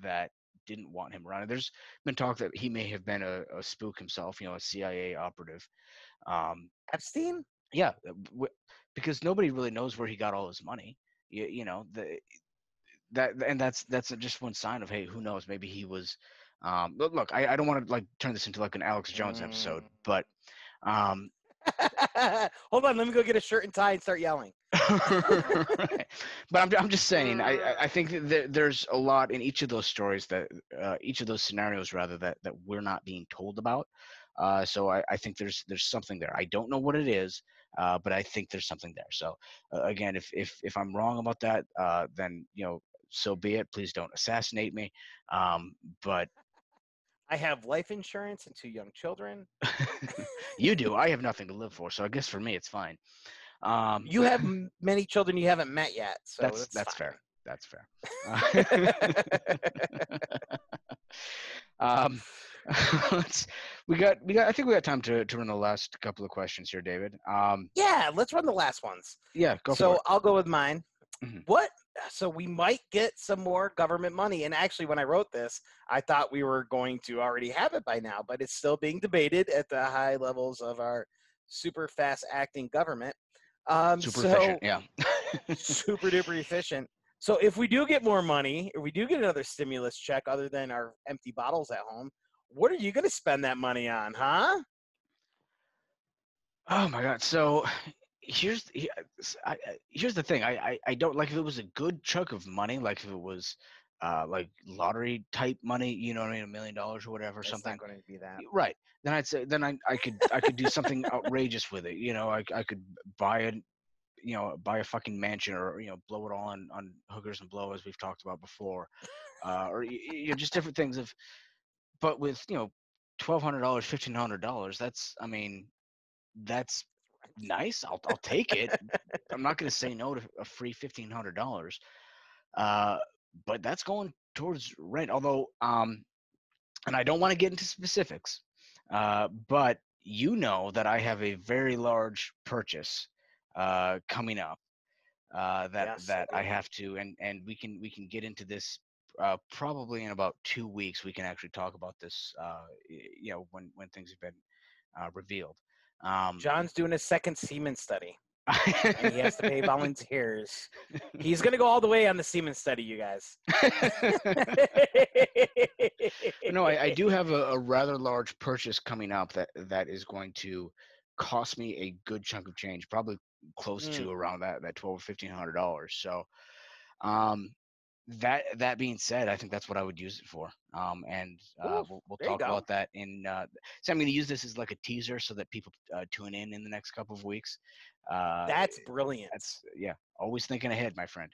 D: that didn't want him around. And there's been talk that he may have been a, a spook himself, you know, a CIA operative. Um,
B: Epstein?
D: yeah, w- because nobody really knows where he got all his money. You, you know, the that and that's that's just one sign of hey, who knows? Maybe he was. Um, look, look, I, I don't want to like turn this into like an Alex Jones episode,
B: Mm.
D: but um, <laughs>
B: Hold on, let me go get a shirt and tie and start yelling. <laughs>
D: right. But I'm, I'm just saying, I, I- I think that there's a lot in each of those stories that, uh, each of those scenarios rather, that, that we're not being told about. Uh, so I, I think there's there's something there. I don't know what it is, uh, but I think there's something there. So uh, again, if if if I'm wrong about that, uh, then you know so be it. Please don't assassinate me. Um, but
B: I have life insurance and two young children. <laughs>
D: you do. <laughs> I have nothing to live for, so I guess for me it's fine. Um,
B: You have m- many children you haven't met yet, so
D: that's
B: that's,
D: fair. That's fair. <laughs> um, let's, we got we got. I think we got time to to run the last couple of questions here, David. Um,
B: yeah, let's run the last ones.
D: yeah, go
B: so
D: for it.
B: I'll go with mine.
D: Mhm.
B: What? So we might get some more government money. And actually, when I wrote this, I thought we were going to already have it by now, but it's still being debated at the high levels of our super fast acting government. Um,
D: Super
B: so,
D: efficient. Yeah. <laughs>
B: super duper efficient. So if we do get more money, or we do get another stimulus check other than our empty bottles at home, what are you going to spend that money on, huh?
D: Oh my god. So here's he- s- I, I- here's the thing. I, I I don't like if it was a good chunk of money, like if it was uh like lottery type money, you know what I mean, a million dollars or whatever,
B: It's
D: something.
B: not going to be that.
D: Right. Then I'd say then I I could I could do something outrageous with it. You know, I I could buy a you know buy a fucking mansion or you know blow it all on on hookers and blow as we've talked about before, uh, or you know just different things of. But with you know twelve hundred dollars, fifteen hundred dollars, that's I mean, that's nice. I'll I'll take it. I'm not going to say no to a free fifteen hundred dollars. Uh, but that's going towards rent. Although, um, and I don't want to get into specifics, uh, but you know that I have a very large purchase uh, coming up uh, that
B: Yes,
D: that
B: I
D: have to, and and we can we can get into this uh, probably in about two weeks. We can actually talk about this. Uh, you know, when when things have been uh, revealed. Um,
B: John's doing a second semen study, and he has to pay <laughs> volunteers. He's going to go all the way on the semen study, you guys. <laughs>
D: No, I, I do have a, a rather large purchase coming up that that is going to cost me a good chunk of change, probably close to around that that twelve or fifteen hundred dollars. So, um, that that being said, I think that's what I would use it for. Um, and uh,
B: Ooh,
D: we'll, we'll talk about that in. Uh, so I'm going to use this as like a teaser so that people uh, tune in in the next couple of weeks. Uh,
B: That's brilliant.
D: that's yeah always thinking ahead my friend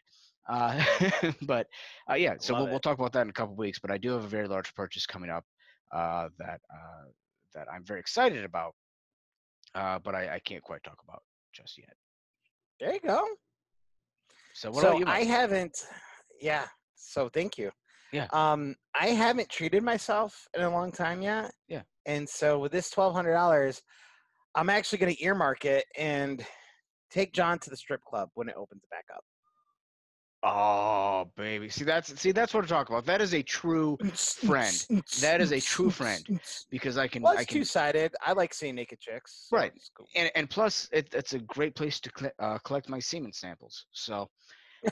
D: uh, <laughs> but uh, yeah so
B: love
D: we'll, we'll talk about that in a couple of weeks but i do have a very large purchase coming up uh, that uh, that i'm very excited about uh, but I, I can't quite talk about just yet
B: there you go.
D: so what
B: so
D: about you
B: I haven't. Yeah. So thank you.
D: Yeah.
B: Um, I haven't treated myself in a long time yet.
D: Yeah.
B: And so with this twelve hundred dollars, I'm actually going to earmark it and take John to the strip club when it opens back up.
D: oh baby see that's see that's what i'm talking about that is a true Friend. That is a true friend. because i can
B: Well,
D: i can
B: two sided. I like seeing naked chicks. so
D: Right.
B: cool.
D: and, and plus it, it's a great place to cle uh, collect my semen samples so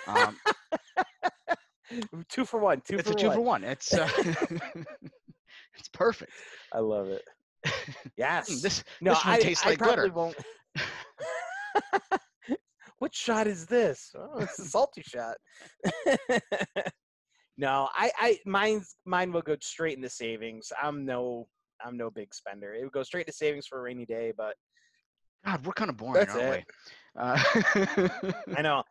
D: um, <laughs>
B: Two for one. Two
D: it's
B: for
D: a two
B: one.
D: for one it's uh, <laughs> it's perfect
B: I love it. Yes.
D: Mm, this
B: no,
D: this one
B: I,
D: tastes
B: I
D: like glitter.
B: won't. <laughs> what shot is this? Oh, it's a salty shot. no, I, I, mine mine will go straight into savings. I'm no, I'm no big spender. It would go straight to savings for a rainy day, but
D: God, we're kind of boring,
B: That's
D: aren't
B: it.
D: we? Uh,
B: I <laughs> know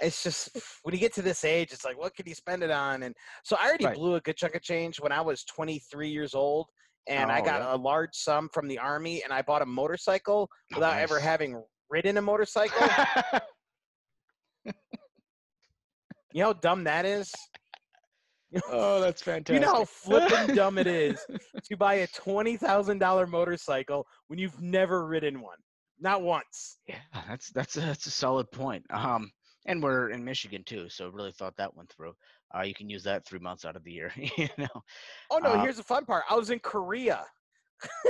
B: it's just when you get to this age, it's like, what can you spend it on? And so I already
D: Right.
B: blew a good chunk of change when I was 23 years old, and I
D: Oh,
B: got
D: yeah.
B: a large sum from the army, and I bought a motorcycle
D: Oh,
B: without ever having ridden a motorcycle. <laughs> you know how dumb that is?
D: oh, that's fantastic. <laughs>
B: You know how flippin' dumb it is to buy a twenty thousand dollar motorcycle when you've never ridden one, not once.
D: Yeah, that's that's a, that's a solid point. Um, and we're in Michigan too, so really thought that one through. Uh, you can use that three months out of the year. <laughs> You know.
B: Oh no!
D: Uh,
B: here's the fun part. I was in Korea.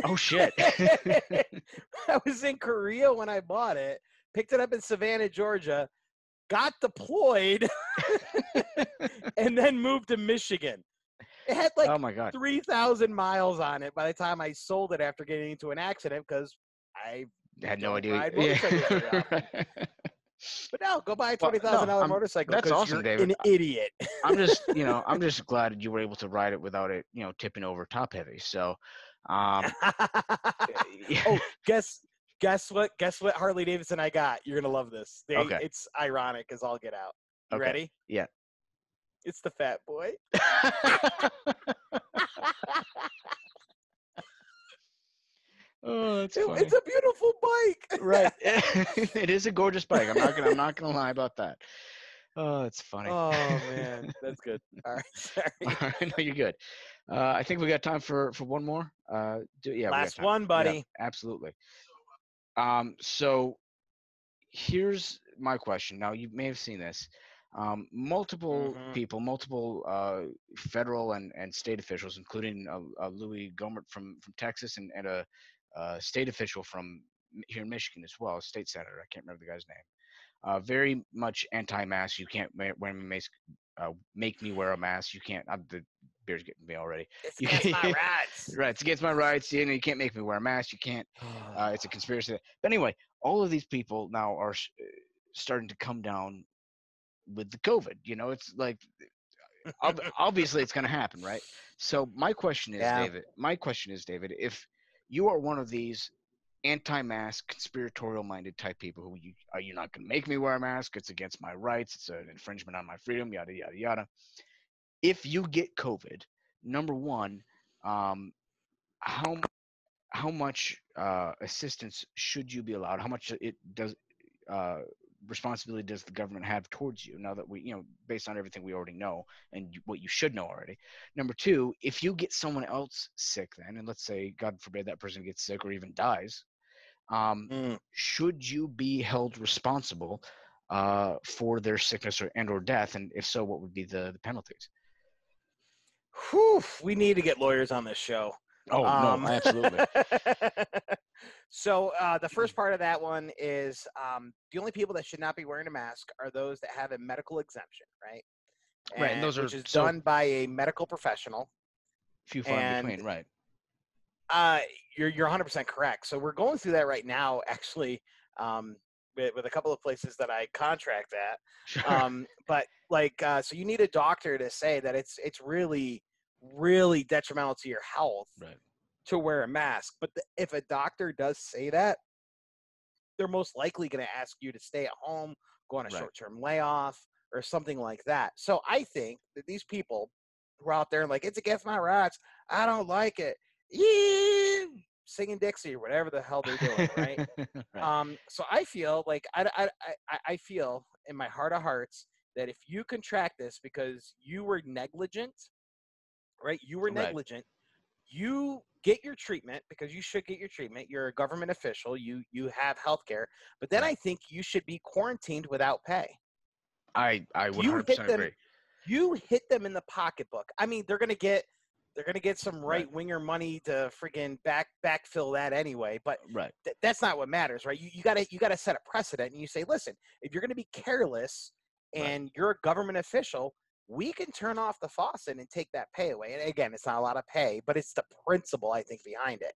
D: Oh <laughs> shit. <laughs>
B: I was in Korea when I bought it. Picked it up in Savannah, Georgia. Got deployed, and then moved to Michigan. It had like
D: oh my god.
B: 3,000 miles on it by the time I sold it after getting into an accident because I.
D: Had no idea. Yeah.
B: often. <laughs> But no, go buy a twenty thousand
D: no,
B: dollar
D: I'm-
B: motorcycle.
D: that's
B: 'cause
D: awesome,
B: you're
D: David.
B: An idiot.
D: I'm just, you know, I'm <laughs> just glad you were able to ride it without it, you know, tipping over top heavy. So, Um, <laughs>
B: oh, guess guess what? Guess what? Harley Davidson, I got. You're gonna love this. They,
D: Okay.
B: It's ironic as all get out. You
D: Okay.
B: ready?
D: Yeah.
B: It's the Fat Boy.
D: Oh, that's
B: It-
D: funny.
B: it's a beautiful bike.
D: right. <laughs> <laughs> it is a gorgeous bike. I'm not gonna. I'm not gonna lie about that. Oh, it's funny.
B: oh <laughs> man, that's good. All right, sorry.
D: All right, no, you're good. Uh, I think we got time for for one more. Uh, do, yeah,
B: Last one,
D: Yeah,
B: buddy.
D: absolutely. Um, so here's my question. Now you may have seen this. Um, multiple
B: Mhm.
D: people, multiple uh, federal and, and state officials, including uh, uh, Louis Gohmert from from Texas and, and a, uh state official from here in Michigan as well, a state senator. I can't remember the guy's name. Uh, very much anti-mask. You can't wear, mask. Uh, make me wear a mask. You can't. I'm, the beer's getting me already.
B: It's
D: You-
B: against my <laughs> rights.
D: Right. It's against my rights. You know, you can't make me wear a mask. You can't. Uh, it's a <sighs> conspiracy. But anyway, all of these people now are uh, starting to come down with the COVID. You know, it's like obviously it's going to happen, right? So my question is,
B: Yeah.
D: David. My question is, David, if you are one of these anti-mask, conspiratorial-minded type people who you are you not going to make me wear a mask? It's against my rights. It's an infringement on my freedom. Yada yada yada. If you get COVID, number one, um, how how much uh, assistance should you be allowed? How much it does uh, responsibility does the government have towards you? Now that we, you know, based on everything we already know and you, what you should know already. Number two, if you get someone else sick, then, and let's say God forbid that person gets sick or even dies, um,
B: Mm.
D: should you be held responsible uh, for their sickness or and or death? And if so, what would be the, the penalties?
B: Whew, we need to get lawyers on this show.
D: Oh
B: Um,
D: no, absolutely. <laughs>
B: so uh, the first part of that one is um, the only people that should not be wearing a mask are those that have a medical exemption, right?
D: Right, and those are-
B: which is
D: so-
B: done by a medical professional.
D: Few far
B: and-
D: between, right?
B: Uh, you're you're 100% correct. So we're going through that right now, actually, um, with, with a couple of places that I contract at.
D: Sure.
B: um, but like uh, so you need a doctor to say that it's it's really really detrimental to your health
D: right.
B: To wear a mask but the, if a doctor does say that they're most likely going to ask you to stay at home go on a
D: Right.
B: short-term layoff or something like that so i think that these people who are out there and like it's against my rights i don't like it yeah, singing dixie or whatever the hell they're doing right <laughs>
D: right.
B: um, so I feel like I, I, I, I feel in my heart of hearts that if you contract this because you were negligent, right? You were negligent. You get your treatment because you should get your treatment. You're a government official. You you have health care. But then I think you should be quarantined without pay.
D: I I would
B: you
D: 100
B: hit them-
D: agree.
B: You hit them in the pocketbook. I mean, they're gonna get they're gonna get some
D: Right.
B: right winger money to friggin' back backfill that anyway. But
D: Right.
B: th- that's not what matters, right? You, you gotta you gotta set a precedent, and you say, listen, if you're gonna be careless
D: Right.
B: and you're a government official, we can turn off the faucet and take that pay away. And again, it's not a lot of pay, but it's the principle I think behind it.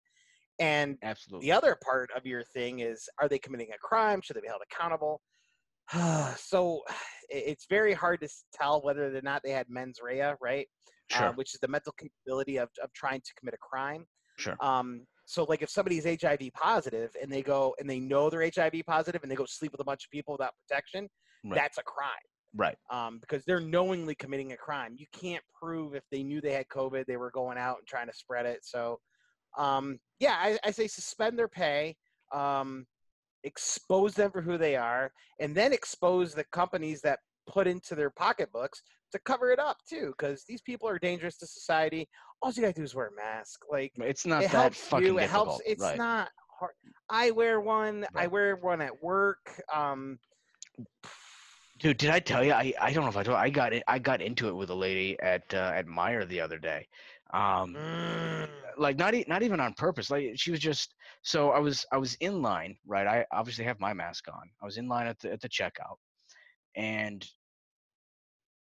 B: And
D: Absolutely.
B: the other part of your thing is, are they committing a crime? Should they be held accountable? <sighs> so <sighs> it's very hard to tell whether or not they had mens rea, right?
D: Sure.
B: Uh, which is the mental capability of, of trying to commit a crime.
D: sure.
B: Um, so like if somebody's HIV positive and they go and they know they're HIV positive and they go sleep with a bunch of people without protection,
D: Right.
B: that's a crime.
D: Right.
B: Um, because they're knowingly committing a crime. You can't prove if they knew they had COVID, they were going out and trying to spread it. So, um, yeah, I, I say suspend their pay, um, expose them for who they are, and then expose the companies that put into their pocketbooks to cover it up too. Because these people are dangerous to society. All you gotta do is wear a mask. Like
D: It's not
B: it
D: that
B: helps
D: fucking
B: you. It
D: difficult.
B: helps. It's
D: right.
B: not hard. I wear one. I wear one at work. Um,
D: Dude, did I tell you? I, I don't know if I told. I got it. I got into it with a lady at uh, at Meijer the other day. Um,
B: mm,
D: like not e- not even on purpose. Like she was just. So I was I was in line, right? I obviously have my mask on. I was in line at the at the checkout, and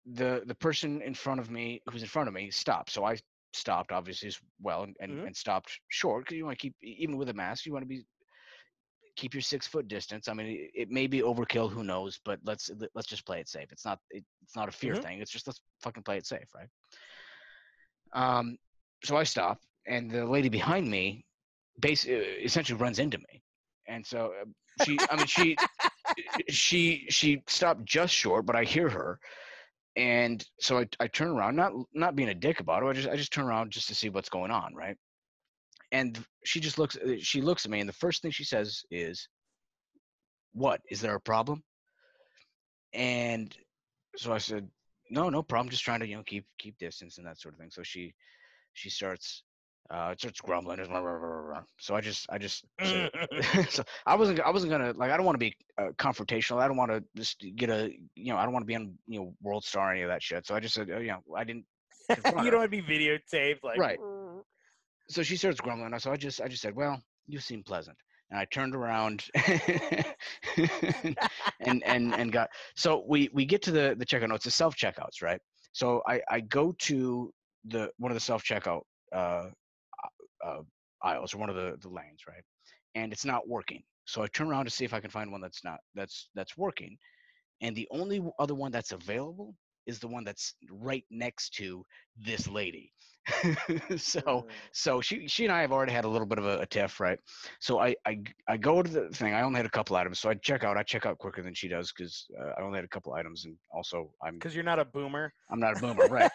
D: the the person in front of me who was in front of me stopped. So I stopped obviously as well and and,
B: Mhm.
D: and stopped short because you want to keep even with a mask you want to be keep your six foot distance. I mean, it, it may be overkill, who knows? But let's let- let's just play it safe. It's not it, it's not a fear
B: Mhm.
D: thing. It's just let's fucking play it safe, right? Um, so I stop and the lady behind me, basically, essentially runs into me, and so uh, she, I mean, she, she, she stopped just short, but I hear her, and so I, I turn around, not not being a dick about it, I just I just turn around just to see what's going on, right? And she just looks, uh, she looks at me, and the first thing she says is, "What is there a problem?" And so I said, "No, no problem. Just trying to you know keep keep distance and that sort of thing." So she she starts uh starts grumbling. So I just I just <laughs> so I wasn't I wasn't gonna like I don't want to be uh, confrontational. I don't want to just get a you know I don't want to be on you know World Star or any of that shit. So I just said oh, you know I didn't. <laughs>
B: you don't want to be videotaped, like
D: Right. So she starts grumbling. So I just I just said well you seem pleasant. And I turned around <laughs> and and and got so we we get to the the checkout. No, it's the self checkouts, right? So I I go to the one of the self checkout uh, uh, aisles or one of the the lanes, right? And it's not working. So I turn around to see if I can find one that's not that's that's working. And the only other one that's available is the one that's right next to this lady. <laughs> so
B: Mm.
D: so she she and I have already had a little bit of a, a tiff, right? So I, I I go to the thing. I only had a couple items, so I check out. I check out quicker than she does because uh, I only had a couple items, and also I'm
B: because you're not a boomer.
D: I'm not a boomer, right?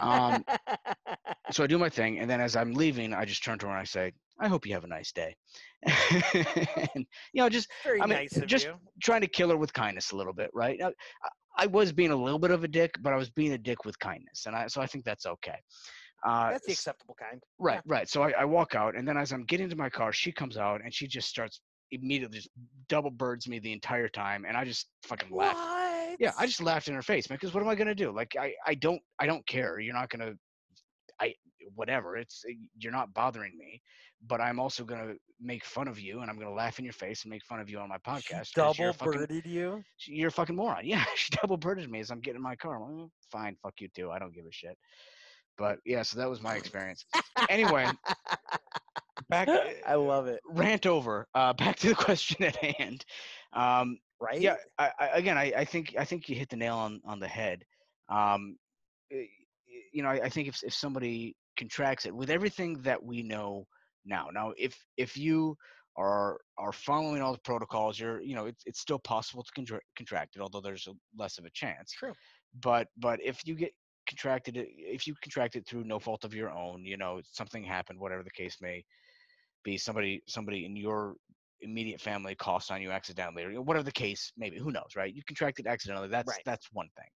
D: Um, <laughs> So I do my thing, and then as I'm leaving, I just turn to her and I say, "I hope you have a nice day," <laughs> and you know, just
B: Very
D: I mean,
B: nice of
D: just
B: you.
D: trying to kill her with kindness a little bit, right? Now, I- was being a little bit of a dick, but I was being a dick with kindness, and I so I think that's okay. Uh,
B: That's the acceptable kind.
D: Right, right. So I, I walk out, and then as I'm getting to my car, she comes out and she just starts immediately just double birds me the entire time, and I just fucking laugh.
B: What?
D: Yeah, I just laughed in her face, man. Because what am I gonna do? Like, I, I don't, I don't care. You're not gonna, I, whatever. It's eh, you're not bothering me, but I'm also gonna make fun of you, and I'm gonna laugh in your face and make fun of you on my
B: She
D: podcast. you're
B: double
D: fucking-
B: birded you.
D: You're a fucking moron. <laughs> Yeah, she double birded me as I'm getting in my car. Like, "Mm, fine, fuck you too. I don't give a shit. But yeah, so that was my experience. Anyway, back. <laughs>
B: I love it.
D: rant over. Uh, <laughs> back to the question at hand. Um,
B: Right?
D: yeah, I, I, again, I, I think I think you hit the nail on on the head. Um, y- you know, I, I think if if somebody contracts it with everything that we know now, now if if you are are following all the protocols, you're you know it's it's still possible to contra- contract it, although there's a, less of a chance.
B: True.
D: But but if you get contracted if you contract it through no fault of your own, you know something happened, whatever the case may be, somebody somebody in your immediate family coughs on you accidentally or whatever the case maybe who knows right you contracted accidentally that's
B: Right.
D: that's one thing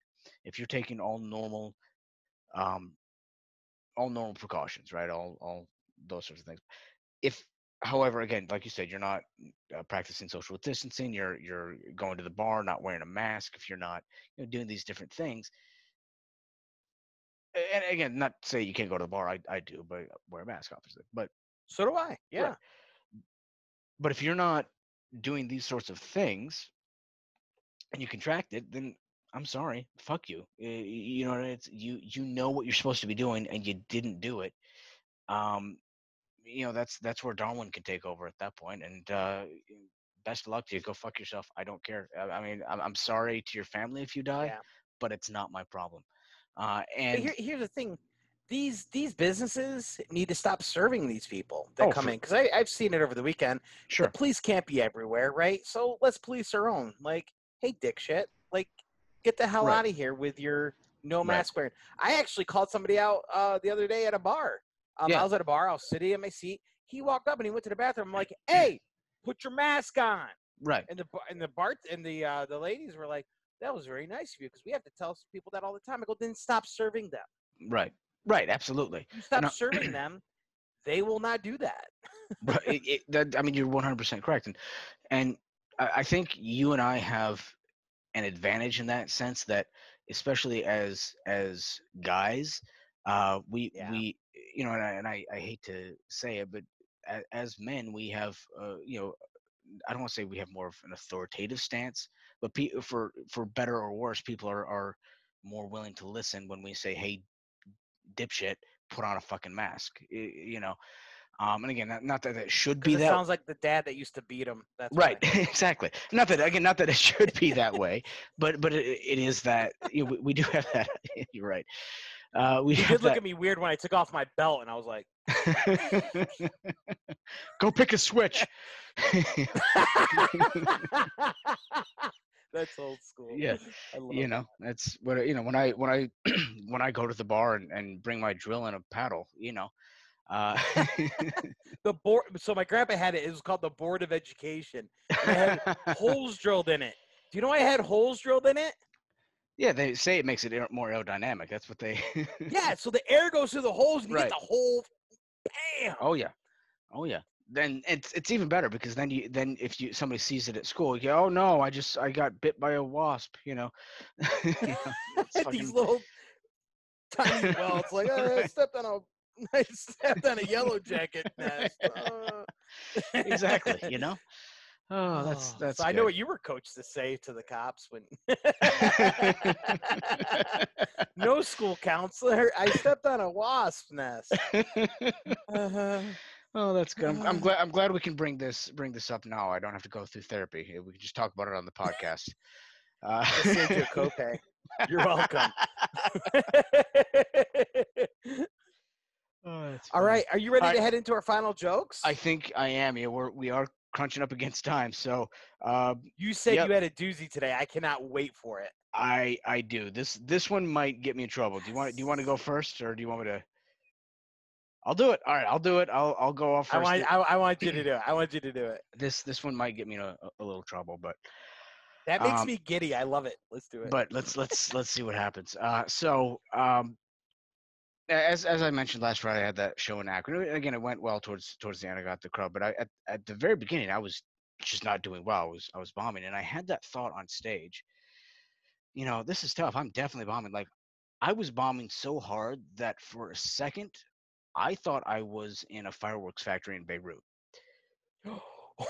D: if you're taking all normal um all normal precautions right all all those sorts of things if however again like you said you're not uh, practicing social distancing you're you're going to the bar not wearing a mask if you're not you know doing these different things and again not to say you can't go to the bar i, I do but I wear a mask obviously but
B: So do I. Yeah.
D: but if you're not doing these sorts of things and you contract it, then I'm sorry, fuck you. Uh, You know, it's you. You know what you're supposed to be doing, and you didn't do it. Um, you know, that's that's where Darwin can take over at that point. And uh, best of luck to you. Go fuck yourself. I don't care. I, I mean, I'm, I'm sorry to your family if you die,
B: Yeah.
D: but it's not my problem. Uh, and
B: here, here's the thing: these these businesses need to stop serving these people that
D: Oh,
B: come in because I've seen it over the weekend.
D: sure,
B: The police can't be everywhere, right? So let's police our own. Like, hey, dick shit, like, get the hell
D: Right.
B: out of here with your no
D: Right.
B: mask wearing. I actually called somebody out uh, the other day at a bar. Um,
D: Yeah.
B: I was at a bar. I was sitting in my seat. He walked up and he went to the bathroom. I'm like, <clears throat> hey, put your mask on.
D: right,
B: And the and the Bart and the uh, the ladies were like, that was very nice of you because we have to tell people that all the time. I go, then stop serving them.
D: right, right. Absolutely.
B: You stop serving them, they will not do that. <laughs>
D: Right, it, it, that, I mean, you're 100% correct, and and I, I think you and I have an advantage in that sense that, especially as as guys, uh, we
B: Yeah.
D: we you know, and I, and I, I hate to say it, but as, as men, we have uh, you know, I don't want to say we have more of an authoritative stance, but pe- for for better or worse, people are are more willing to listen when we say, "Hey, dipshit, put on a fucking mask," you know. Um, and again, not, not that it should be
B: it
D: that
B: sounds like the dad that used to beat him. That's
D: right <laughs> exactly not that again not that it should be that way but but it, it is that you know, we, we do have that <laughs> you're right uh, we
B: did look
D: that-
B: at me weird when I took off my belt, and I was like, <laughs>
D: Go pick a switch.
B: "That's old school."
D: Yeah,
B: I love
D: you know, that's what you know when I when I <clears throat> when I go to the bar and, and bring my drill and a paddle, you know. Uh, <laughs> <laughs>
B: the board. So my grandpa had it. It was called the Board of Education. And it had holes <laughs> drilled in it. Do you know I had holes drilled in it?
D: yeah, they say it makes it more aerodynamic. That's what they.
B: Yeah. So the air goes through the holes, and you
D: Right.
B: get the whole. Bam.
D: Oh yeah, oh yeah. Then it's it's even better because then you then if you somebody sees it at school, you go, oh no, I just I got bit by a wasp, you know. You know, it's
B: These little tiny welts, like oh, I stepped on a, <laughs> I stepped on a yellow jacket nest. <laughs> uh."
D: exactly, you know. <laughs> Oh, that's
B: Oh,
D: that's.
B: So I know what you were coached to say to the cops when. no school counselor. I stepped on a wasp nest. Uh-huh.
D: oh, that's good. I'm, I'm
B: Uh.
D: glad. I'm glad we can bring this bring this up now. I don't have to go through therapy. We can just talk about it on the podcast. Uh,
B: you a copay. You're welcome.
D: Oh, that's
B: All
D: funny.
B: right, are you ready
D: All
B: to
D: right.
B: head into our final jokes?
D: I think I am. Yeah, we're we are crunching up against time. So, uh,
B: you said
D: Yep.
B: you had a doozy today. I cannot wait for it.
D: I I do. This this one might get me in trouble. Do you want do you want to go first or do you want me to? I'll do it. All right, I'll do it. I'll I'll go off first.
B: I want, I, I want you to <clears throat> do it. I want you to do it.
D: this this one might get me in a, a little trouble, but
B: That makes
D: Um,
B: me giddy. I love it. Let's do it.
D: but let's let's let's see what happens. Uh, so um, a- as as I mentioned last Friday, I had that show in Akron. Again, it went well towards towards the end. I got the crowd, but I at, at the very beginning, I was just not doing well. I was I was bombing, and I had that thought on stage. You know, this is tough. I'm definitely bombing. Like I was bombing so hard that for a second, I thought I was in a fireworks factory in Beirut. <gasps> <gasps> Oh.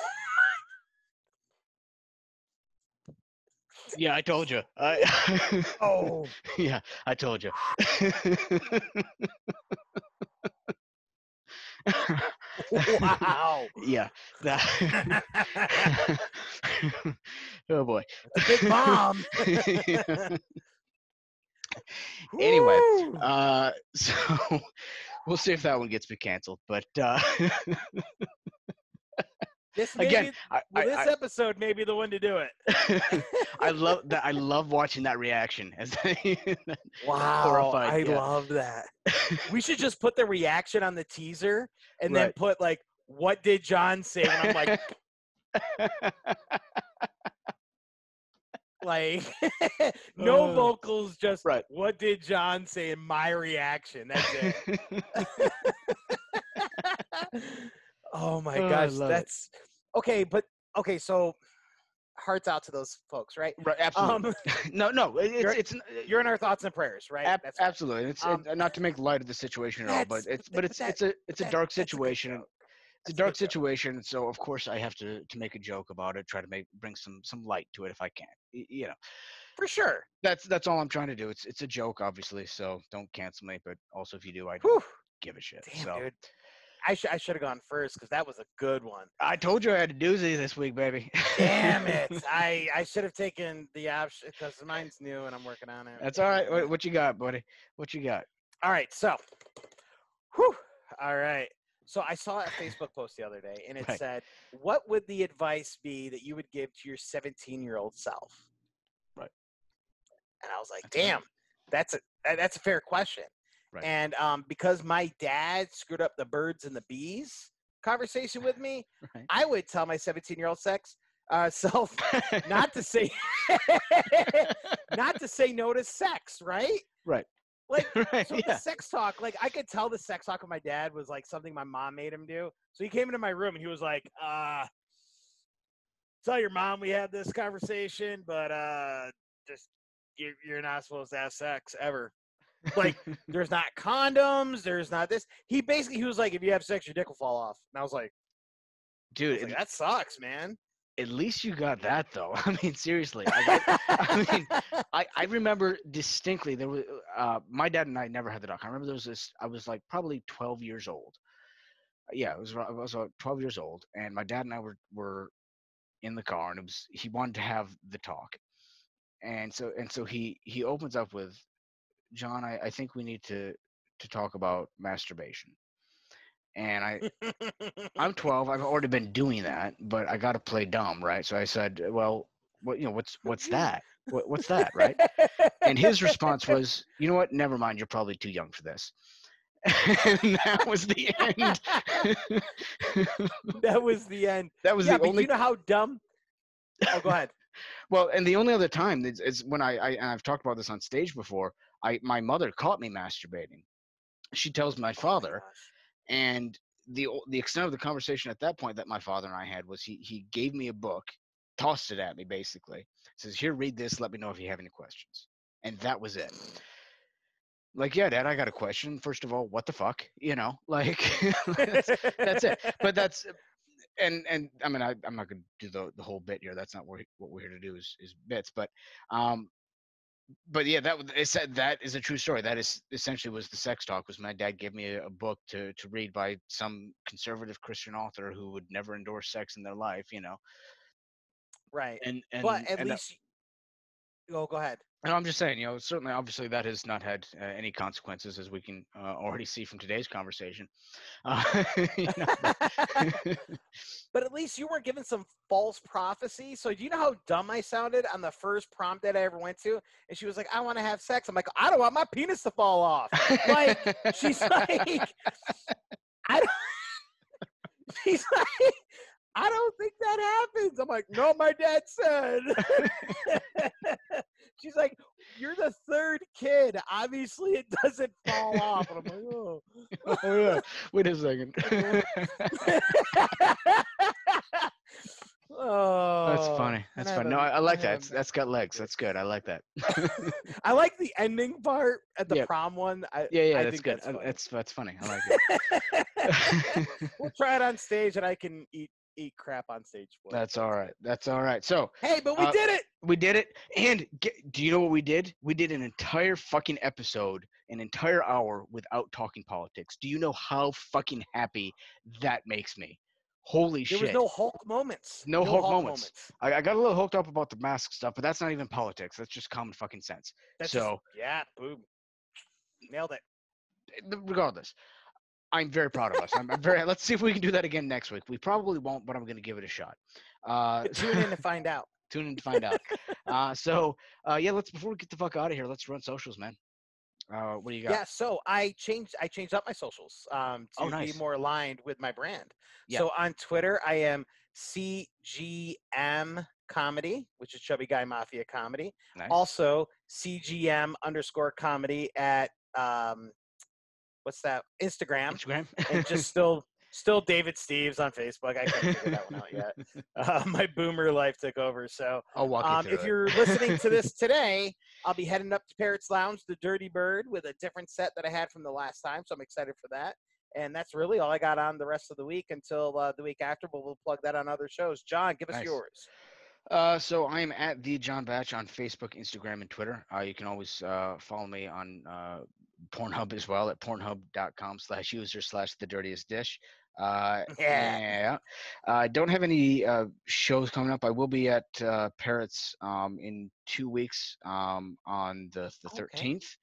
D: Yeah, I told you. I, <laughs>
B: oh,
D: yeah, I told you.
B: wow. <laughs>
D: yeah. That. <laughs> oh boy.
B: Big bomb.
D: Anyway, Uh, so we'll see if that one gets me canceled. But uh,
B: this
D: again,
B: be-
D: I,
B: well,
D: I,
B: this episode may be the one to do it. <laughs>
D: I, love that. I love watching that reaction as. <laughs>
B: Wow,
D: Horrified,
B: I
D: yeah.
B: love that. <laughs> We should just put the reaction on the teaser and then put like, "What did John say?" And I'm like, like, no
D: Uh,
B: vocals, just
D: right.
B: what did John say in my reaction? That's it. Oh my
D: Oh,
B: gosh,
D: love it.
B: that's okay. But okay, so hearts out to those folks, right?
D: right. Absolutely.
B: Um, <laughs> <laughs>
D: no, no. it-
B: you're-
D: It's it's
B: you're in our thoughts and prayers, right?
D: Ab-
B: That's right.
D: absolutely. It's
B: Um,
D: it, not to make light of the situation at all, but it's
B: but
D: but
B: that-
D: it's it's a it's a
B: that-
D: dark
B: a good
D: situation. it's a
B: That's
D: dark
B: joke.
D: situation, so of course I have to to make a joke about it, try to make bring some some light to it if I can. You know,
B: for sure.
D: that's that's all I'm trying to do. It's it's a joke, obviously, so don't cancel me. But also, if you do, I give a shit.
B: Damn,
D: so
B: dude. I should I should have gone first because that was a good one.
D: I told you I had a doozy this week, baby.
B: Damn it! <laughs> I I should have taken the option because mine's new and I'm working on it.
D: that's all right. What, what you got, buddy? What you got?
B: All right, so, whew, all right. So I saw a Facebook post the other day, and it
D: Right.
B: said, "What would the advice be that you would give to your 17 year old self?"
D: Right.
B: And I was like,
D: That's a
B: "Damn, that's a that's a fair question."
D: Right.
B: And um, because my dad screwed up the birds and the bees conversation with me, <laughs>
D: Right.
B: I would tell my 17 year old sex uh, <laughs> self not to say <laughs> not to say no to sex, right?
D: Right.
B: Like
D: right.
B: so the sex talk, like I could tell the sex talk of my dad was like something my mom made him do. So he came into my room and he was like, uh tell your mom we had this conversation, but uh just you're, you're not supposed to have sex ever. Like <laughs> there's not condoms, there's not this. He basically he was like, if you have sex, your dick will fall off. And I was like,
D: dude,
B: was like, that sucks, man.
D: at least you got that though. <laughs> I mean, seriously. I, I mean, <laughs> I, I remember distinctly there was uh, my dad and I never had the dog. I remember there was this. I was like probably 12 years old. Uh, Yeah, it was. I was about 12 years old, and my dad and I were were in the car, and it was he wanted to have the talk, and so and so he he opens up with John, I, I think we need to to talk about masturbation. And I I'm <laughs> 12. I've already been doing that, but I got to play dumb, right? So I said, uh, well, what you know, what's what's that? What, what's that, right? And his response was, you know what? Never mind. You're probably too young for this. <laughs> and that was the end.
B: that was the end. <laughs>
D: that was
B: yeah,
D: the only
B: you know how dumb. Oh, go ahead.
D: Well, and the only other time is, is when I, I and I've talked about this on stage before. I my mother caught me masturbating. She tells my father, and the the extent of the conversation at that point that my father and I had was he he gave me a book, tossed it at me basically, says here read this, let me know if you have any questions, and that was it. Like yeah, Dad, I got a question. First of all, what the fuck, you know, <laughs> like that's, that's it. But that's <laughs> and and I mean I, I'm not gonna do the the whole bit here. That's not what what we're here to do is is bits. But um, but yeah, that it said that is a true story. That is essentially was the sex talk. Was my dad gave me a, book to to read by some conservative Christian author who would never endorse sex in their life, you know.
B: Right.
D: And and
B: but at
D: and, uh,
B: least. Oh, go ahead.
D: And I'm just saying, you know, certainly, obviously, that has not had uh, any consequences, as we can uh, already see from today's conversation. <laughs> Uh, <laughs> but-
B: at least you weren't given some false prophecy. So do you know how dumb I sounded on the first prom that I ever went to? And she was like, "I want to have sex." I'm like, "I don't want my penis to fall off." Like, she's <laughs> like, "I don't." She's like, "I don't think that happens." I'm like, "No, my dad said." <laughs> she's like, "You're the third kid. Obviously, it doesn't fall off." And I'm like, "Oh." <laughs>
D: oh yeah. Wait a second. <laughs>
B: oh,
D: That's funny. That's
B: I
D: funny. No, I, I like
B: I
D: that. It's- That's got legs. That's good. I like that.
B: I like the ending part at the
D: Yeah.
B: prom one. I,
D: yeah, yeah,
B: I
D: that's
B: think
D: good.
B: That's,
D: Uh,
B: funny.
D: That's that's funny. I like it.
B: we'll try it on stage, and I can eat eat crap on stage for
D: that's all right. That's all right. So
B: Hey, but we
D: Uh,
B: did it.
D: we did it. And get, do you know what we did? We did an entire fucking episode, an entire hour without talking politics. Do you know how fucking happy that makes me? Holy
B: There
D: shit.
B: There was no Hulk moments.
D: No Hulk moments. I, I got a little hooked up about the mask stuff, but that's not even politics. That's just common fucking sense.
B: That's
D: so
B: just, yeah, boom, nailed it.
D: eh, regardless, I'm very proud of us. I'm, I'm very. Let's see if we can do that again next week. We probably won't, but I'm going to give it a shot. Uh, <laughs>
B: Tune in to find out. <laughs>
D: tune in to find out. Uh, so uh, yeah, let's before we get the fuck out of here, let's run socials, man. Uh, what do you got?
B: Yeah, so I changed I changed up my socials um, to
D: Oh, nice.
B: be more aligned with my brand.
D: Yeah.
B: So on Twitter, I am CGM Comedy, which is Chubby Guy Mafia Comedy.
D: Nice.
B: Also CGM underscore Comedy at um, what's that Instagram,
D: Instagram.
B: and just <laughs> still still David Steves on Facebook. I couldn't figure that one out yet. <laughs> Uh, my boomer life took over, so
D: I'll walk
B: um, if
D: it.
B: you're listening to this <laughs> today, I'll be heading up to Parrots Lounge, the Dirty Bird, with a different set that I had from the last time. So I'm excited for that. And that's really all I got on the rest of the week until uh, the week after. But we'll plug that on other shows. John, give us
D: Nice.
B: yours.
D: Uh, so I am at the John Batch on Facebook, Instagram, and Twitter. Uh, you can always uh, follow me on uh, Pornhub as well at pornhub.com slash user slash the dirtiest dish. Uh, <laughs>
B: Yeah.
D: I don't have any uh, shows coming up. I will be at uh, Parrots um, in two weeks um, on the, the
B: Okay.
D: 13th.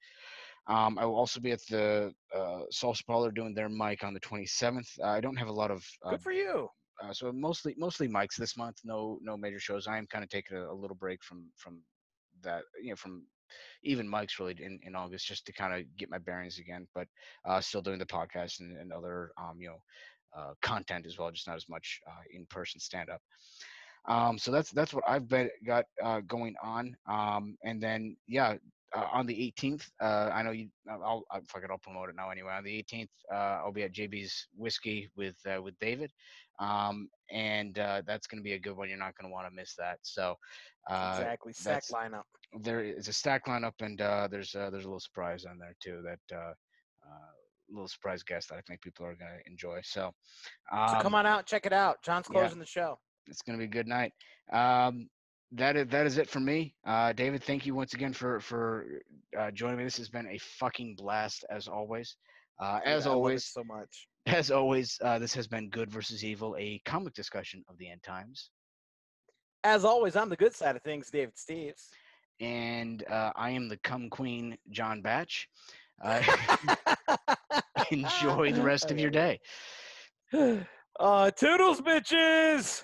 D: Um, I will also be at the uh, Salsa Parlor doing their mic on the 27th. Uh, I don't have a lot of uh,
B: Good for you.
D: uh, so mostly mostly mics this month. No no major shows. I am kind of taking a, a little break from from that you know from even mics really in, in August just to kind of get my bearings again. But uh, still doing the podcast and, and other um, you know uh, content as well, just not as much uh, in person stand up. Um, so that's that's what I've been got uh, going on. Um, and then yeah, uh, on the 18th, uh, I know you. I'll, I'll fuck it. I'll promote it now anyway. On the 18th, uh, I'll be at JB's Whiskey with uh, with David, um, and uh, that's going to be a good one. You're not going to want to miss that. So uh,
B: exactly.
D: stack
B: lineup.
D: there is a stack lineup, and uh, there's uh, there's a little surprise on there too. That uh, uh, little surprise guest that I think people are going to enjoy. So, um,
B: So come on out, check it out. John's
D: yeah.
B: closing the show.
D: it's going to be a good night. Um, that is that is it for me. Uh, David, thank you once again for for uh, joining me. This has been a fucking blast as always. Uh, as
B: it
D: always,
B: so much. <laughs>
D: as always, uh, this has been Good versus Evil, a comic discussion of the end times.
B: As always, I'm the good side of things, David Steves.
D: and uh, I am the cum queen, John Batch. Uh, <laughs> <laughs> enjoy the rest of your day. <sighs>
B: uh, toodles, bitches.